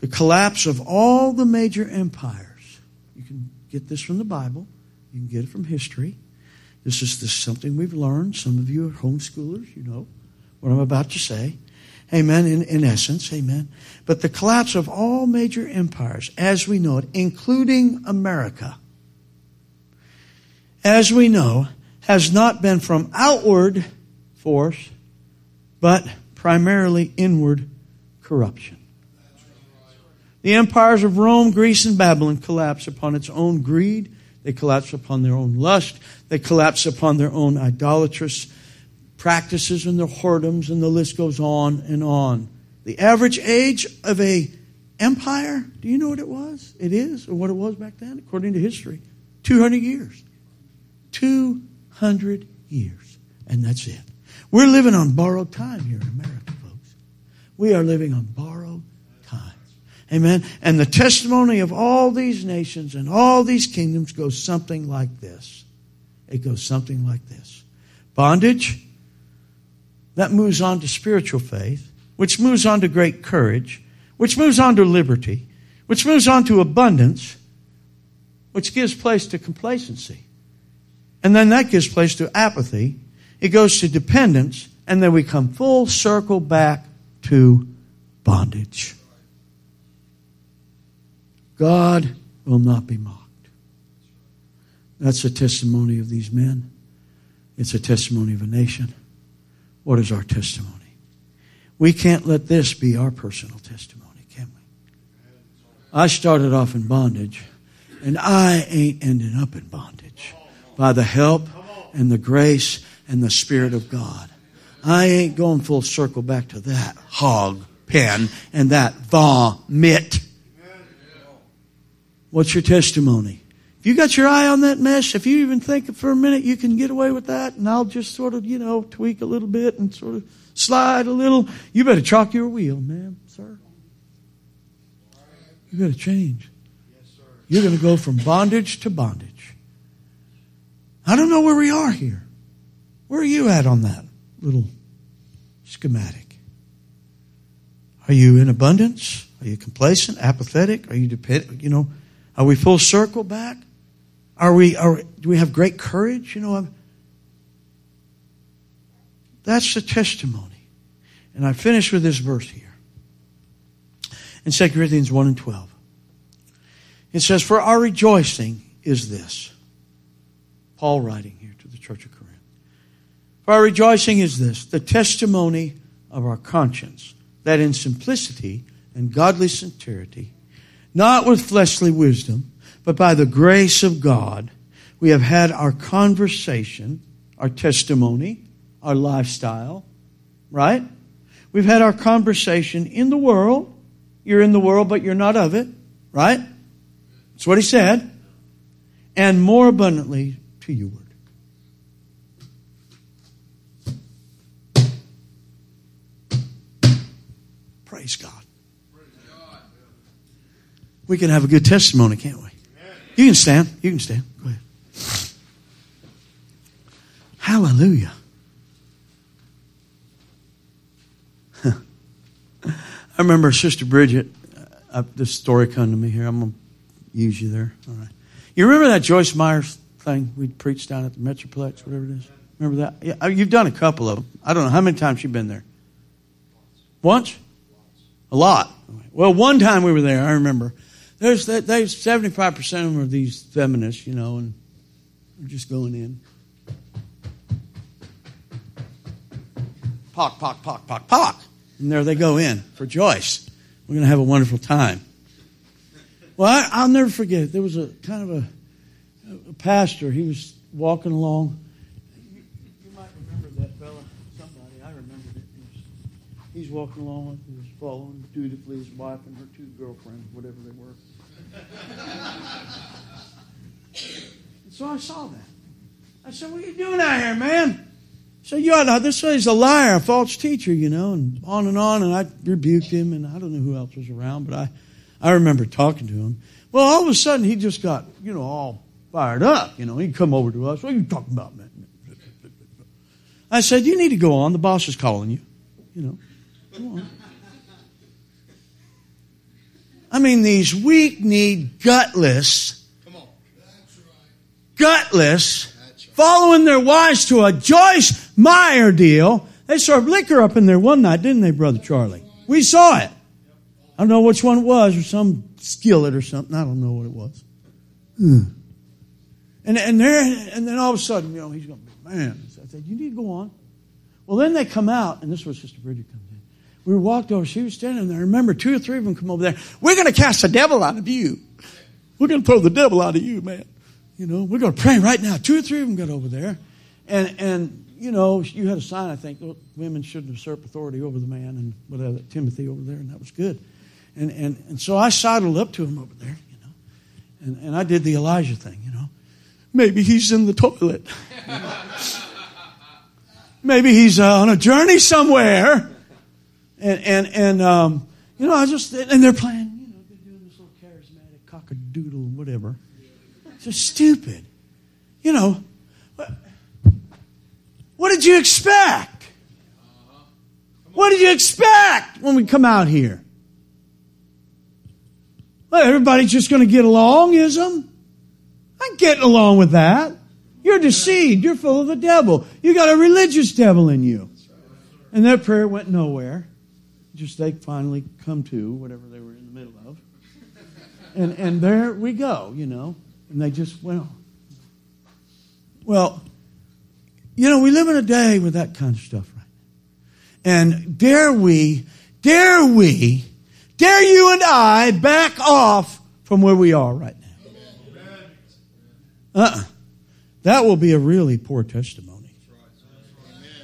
S1: The collapse of all the major empires. You can get this from the Bible. You can get it from history. This is this something we've learned. Some of you are homeschoolers, you know what I'm about to say. Amen. In, in essence, amen. But the collapse of all major empires as we know it, including America, as we know, has not been from outward force, but primarily inward corruption. The empires of Rome, Greece, and Babylon collapse upon its own greed. They collapse upon their own lust. They collapse upon their own idolatrous practices and their whoredoms, and the list goes on and on. The average age of a empire, do you know what it was? It is, or what it was back then, according to history. 200 years. 200 years. And that's it. We're living on borrowed time here in America, folks. We are living on borrowed. Amen. And the testimony of all these nations and all these kingdoms goes something like this. It goes something like this bondage, that moves on to spiritual faith, which moves on to great courage, which moves on to liberty, which moves on to abundance, which gives place to complacency. And then that gives place to apathy. It goes to dependence, and then we come full circle back to bondage. God will not be mocked. That's a testimony of these men. It's a testimony of a nation. What is our testimony? We can't let this be our personal testimony, can we? I started off in bondage, and I ain't ending up in bondage by the help and the grace and the Spirit of God. I ain't going full circle back to that hog pen and that vomit. What's your testimony? If you got your eye on that mess, if you even think for a minute you can get away with that, and I'll just sort of, you know, tweak a little bit and sort of slide a little, you better chalk your wheel, ma'am, sir. You to change. You're going to go from bondage to bondage. I don't know where we are here. Where are you at on that little schematic? Are you in abundance? Are you complacent, apathetic? Are you dependent? You know, are we full circle back? Are we, are, do we have great courage? You know, I'm, that's the testimony. And I finish with this verse here. In 2 Corinthians 1 and 12. It says, For our rejoicing is this. Paul writing here to the church of Corinth. For our rejoicing is this, the testimony of our conscience, that in simplicity and godly sincerity, not with fleshly wisdom, but by the grace of God, we have had our conversation, our testimony, our lifestyle, right? We've had our conversation in the world. You're in the world, but you're not of it, right? That's what he said. And more abundantly to you. word. Praise God. We can have a good testimony, can't we? You can stand. You can stand. Go ahead. Hallelujah. I remember Sister Bridget. Uh, this story come to me here. I'm going to use you there. All right. You remember that Joyce Meyers thing we preached down at the Metroplex, whatever it is? Remember that? Yeah, uh, you've done a couple of them. I don't know how many times you've been there. Once? A lot. Well, one time we were there. I remember there's that. Five percent of them are these feminists, you know, and they're just going in. Pock, pock, pock, pock, pock. And there they go in for Joyce. We're going to have a wonderful time. Well, I, will never forget it. There was a kind of a, a pastor. He was walking along. You, you, might remember that fella. Somebody, I remembered it. He's walking along. He was following dutifully his wife and her two girlfriends, whatever they were. so I saw that. I said, What are you doing out here, man? So you ought to, this guy's a liar, a false teacher, you know, and on and on. And I rebuked him, and I don't know who else was around, but I, I remember talking to him. Well, all of a sudden, he just got, you know, all fired up. You know, he'd come over to us. What are you talking about, man? I said, You need to go on. The boss is calling you. You know. I mean, these weak kneed, gutless, gutless, following their wives to a Joyce Meyer deal. They served liquor up in there one night, didn't they, Brother Charlie? We saw it. I don't know which one it was, or some skillet or something. I don't know what it was. Hmm. And and there and then all of a sudden, you know, he's going, man. I said, you need to go on. Well, then they come out, and this was Sister Bridget comes in. We walked over. She was standing there. I remember two or three of them come over there. We're going to cast the devil out of you. We're going to throw the devil out of you, man. You know, we're going to pray right now. Two or three of them got over there, and and you know, you had a sign. I think women shouldn't usurp authority over the man, and whatever Timothy over there, and that was good. And and and so I sidled up to him over there, you know, and and I did the Elijah thing, you know. Maybe he's in the toilet. Maybe he's uh, on a journey somewhere. And, and, and um, you know, I just, and they're playing, you know, they're doing this little charismatic cockadoodle, whatever. It's just stupid. You know, what, what did you expect? What did you expect when we come out here? Well, everybody's just going to get along, ism. I'm getting along with that. You're deceived. You're full of the devil. You got a religious devil in you. And that prayer went nowhere. Just they finally come to whatever they were in the middle of. And, and there we go, you know. And they just went on. Well, you know, we live in a day with that kind of stuff right And dare we, dare we, dare you and I back off from where we are right now? Uh-uh. That will be a really poor testimony.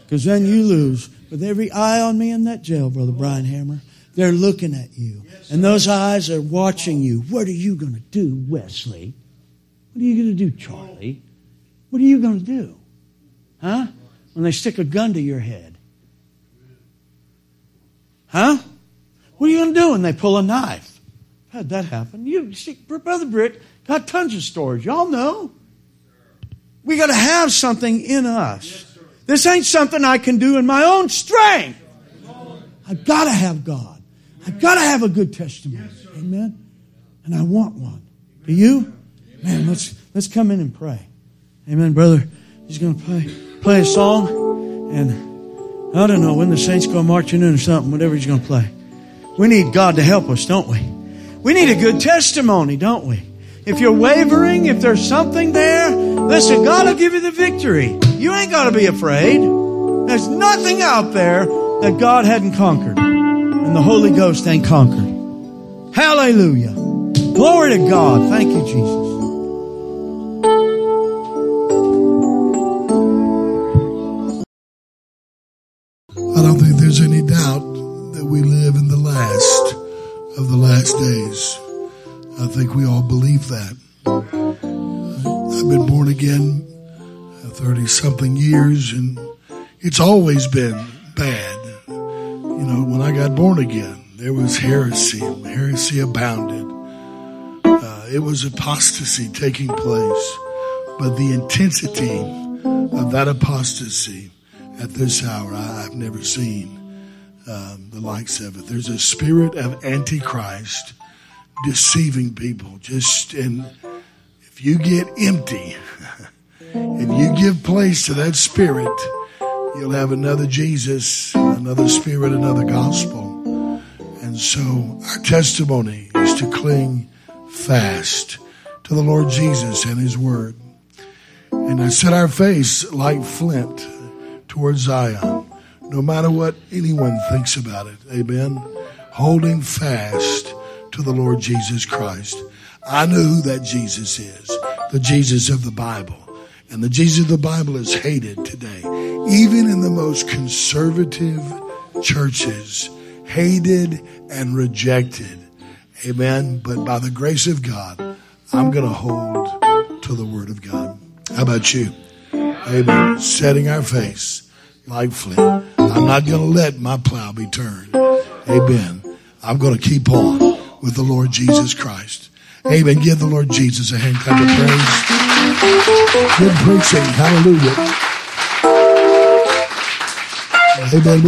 S1: Because then you lose. With every eye on me in that jail, Brother Brian Hammer, they're looking at you. And those eyes are watching you. What are you going to do, Wesley? What are you going to do, Charlie? What are you going to do? Huh? When they stick a gun to your head. Huh? What are you going to do when they pull a knife? How'd that happen? You see, Brother Britt got tons of stories. Y'all know. We got to have something in us. This ain't something I can do in my own strength. I've got to have God. I've got to have a good testimony. Amen. And I want one. Do you? Man, let's let's come in and pray. Amen, brother. He's going to play play a song, and I don't know when the saints go marching in or something. Whatever he's going to play. We need God to help us, don't we? We need a good testimony, don't we? If you're wavering, if there's something there, listen, God will give you the victory. You ain't got to be afraid. There's nothing out there that God hadn't conquered and the Holy Ghost ain't conquered. Hallelujah. Glory to God. Thank you, Jesus.
S2: I don't think there's any doubt that we live in the last of the last days. I think we all believe that. I've been born again 30 something years and it's always been bad. You know, when I got born again, there was heresy. Heresy abounded. Uh, it was apostasy taking place. But the intensity of that apostasy at this hour, I, have never seen um, the likes of it. There's a spirit of Antichrist deceiving people. Just and if you get empty, if you give place to that spirit, you'll have another Jesus, another spirit, another gospel. And so our testimony is to cling fast to the Lord Jesus and His Word. And I set our face like flint towards Zion, no matter what anyone thinks about it. Amen. Holding fast to the Lord Jesus Christ. I know who that Jesus is, the Jesus of the Bible. And the Jesus of the Bible is hated today. Even in the most conservative churches, hated and rejected. Amen. But by the grace of God, I'm going to hold to the Word of God. How about you? Amen. Setting our face like flint. I'm not going to let my plow be turned. Amen. I'm going to keep on with the Lord Jesus Christ. Amen. Give the Lord Jesus a hand clap of praise. Good preaching. Hallelujah. Amen.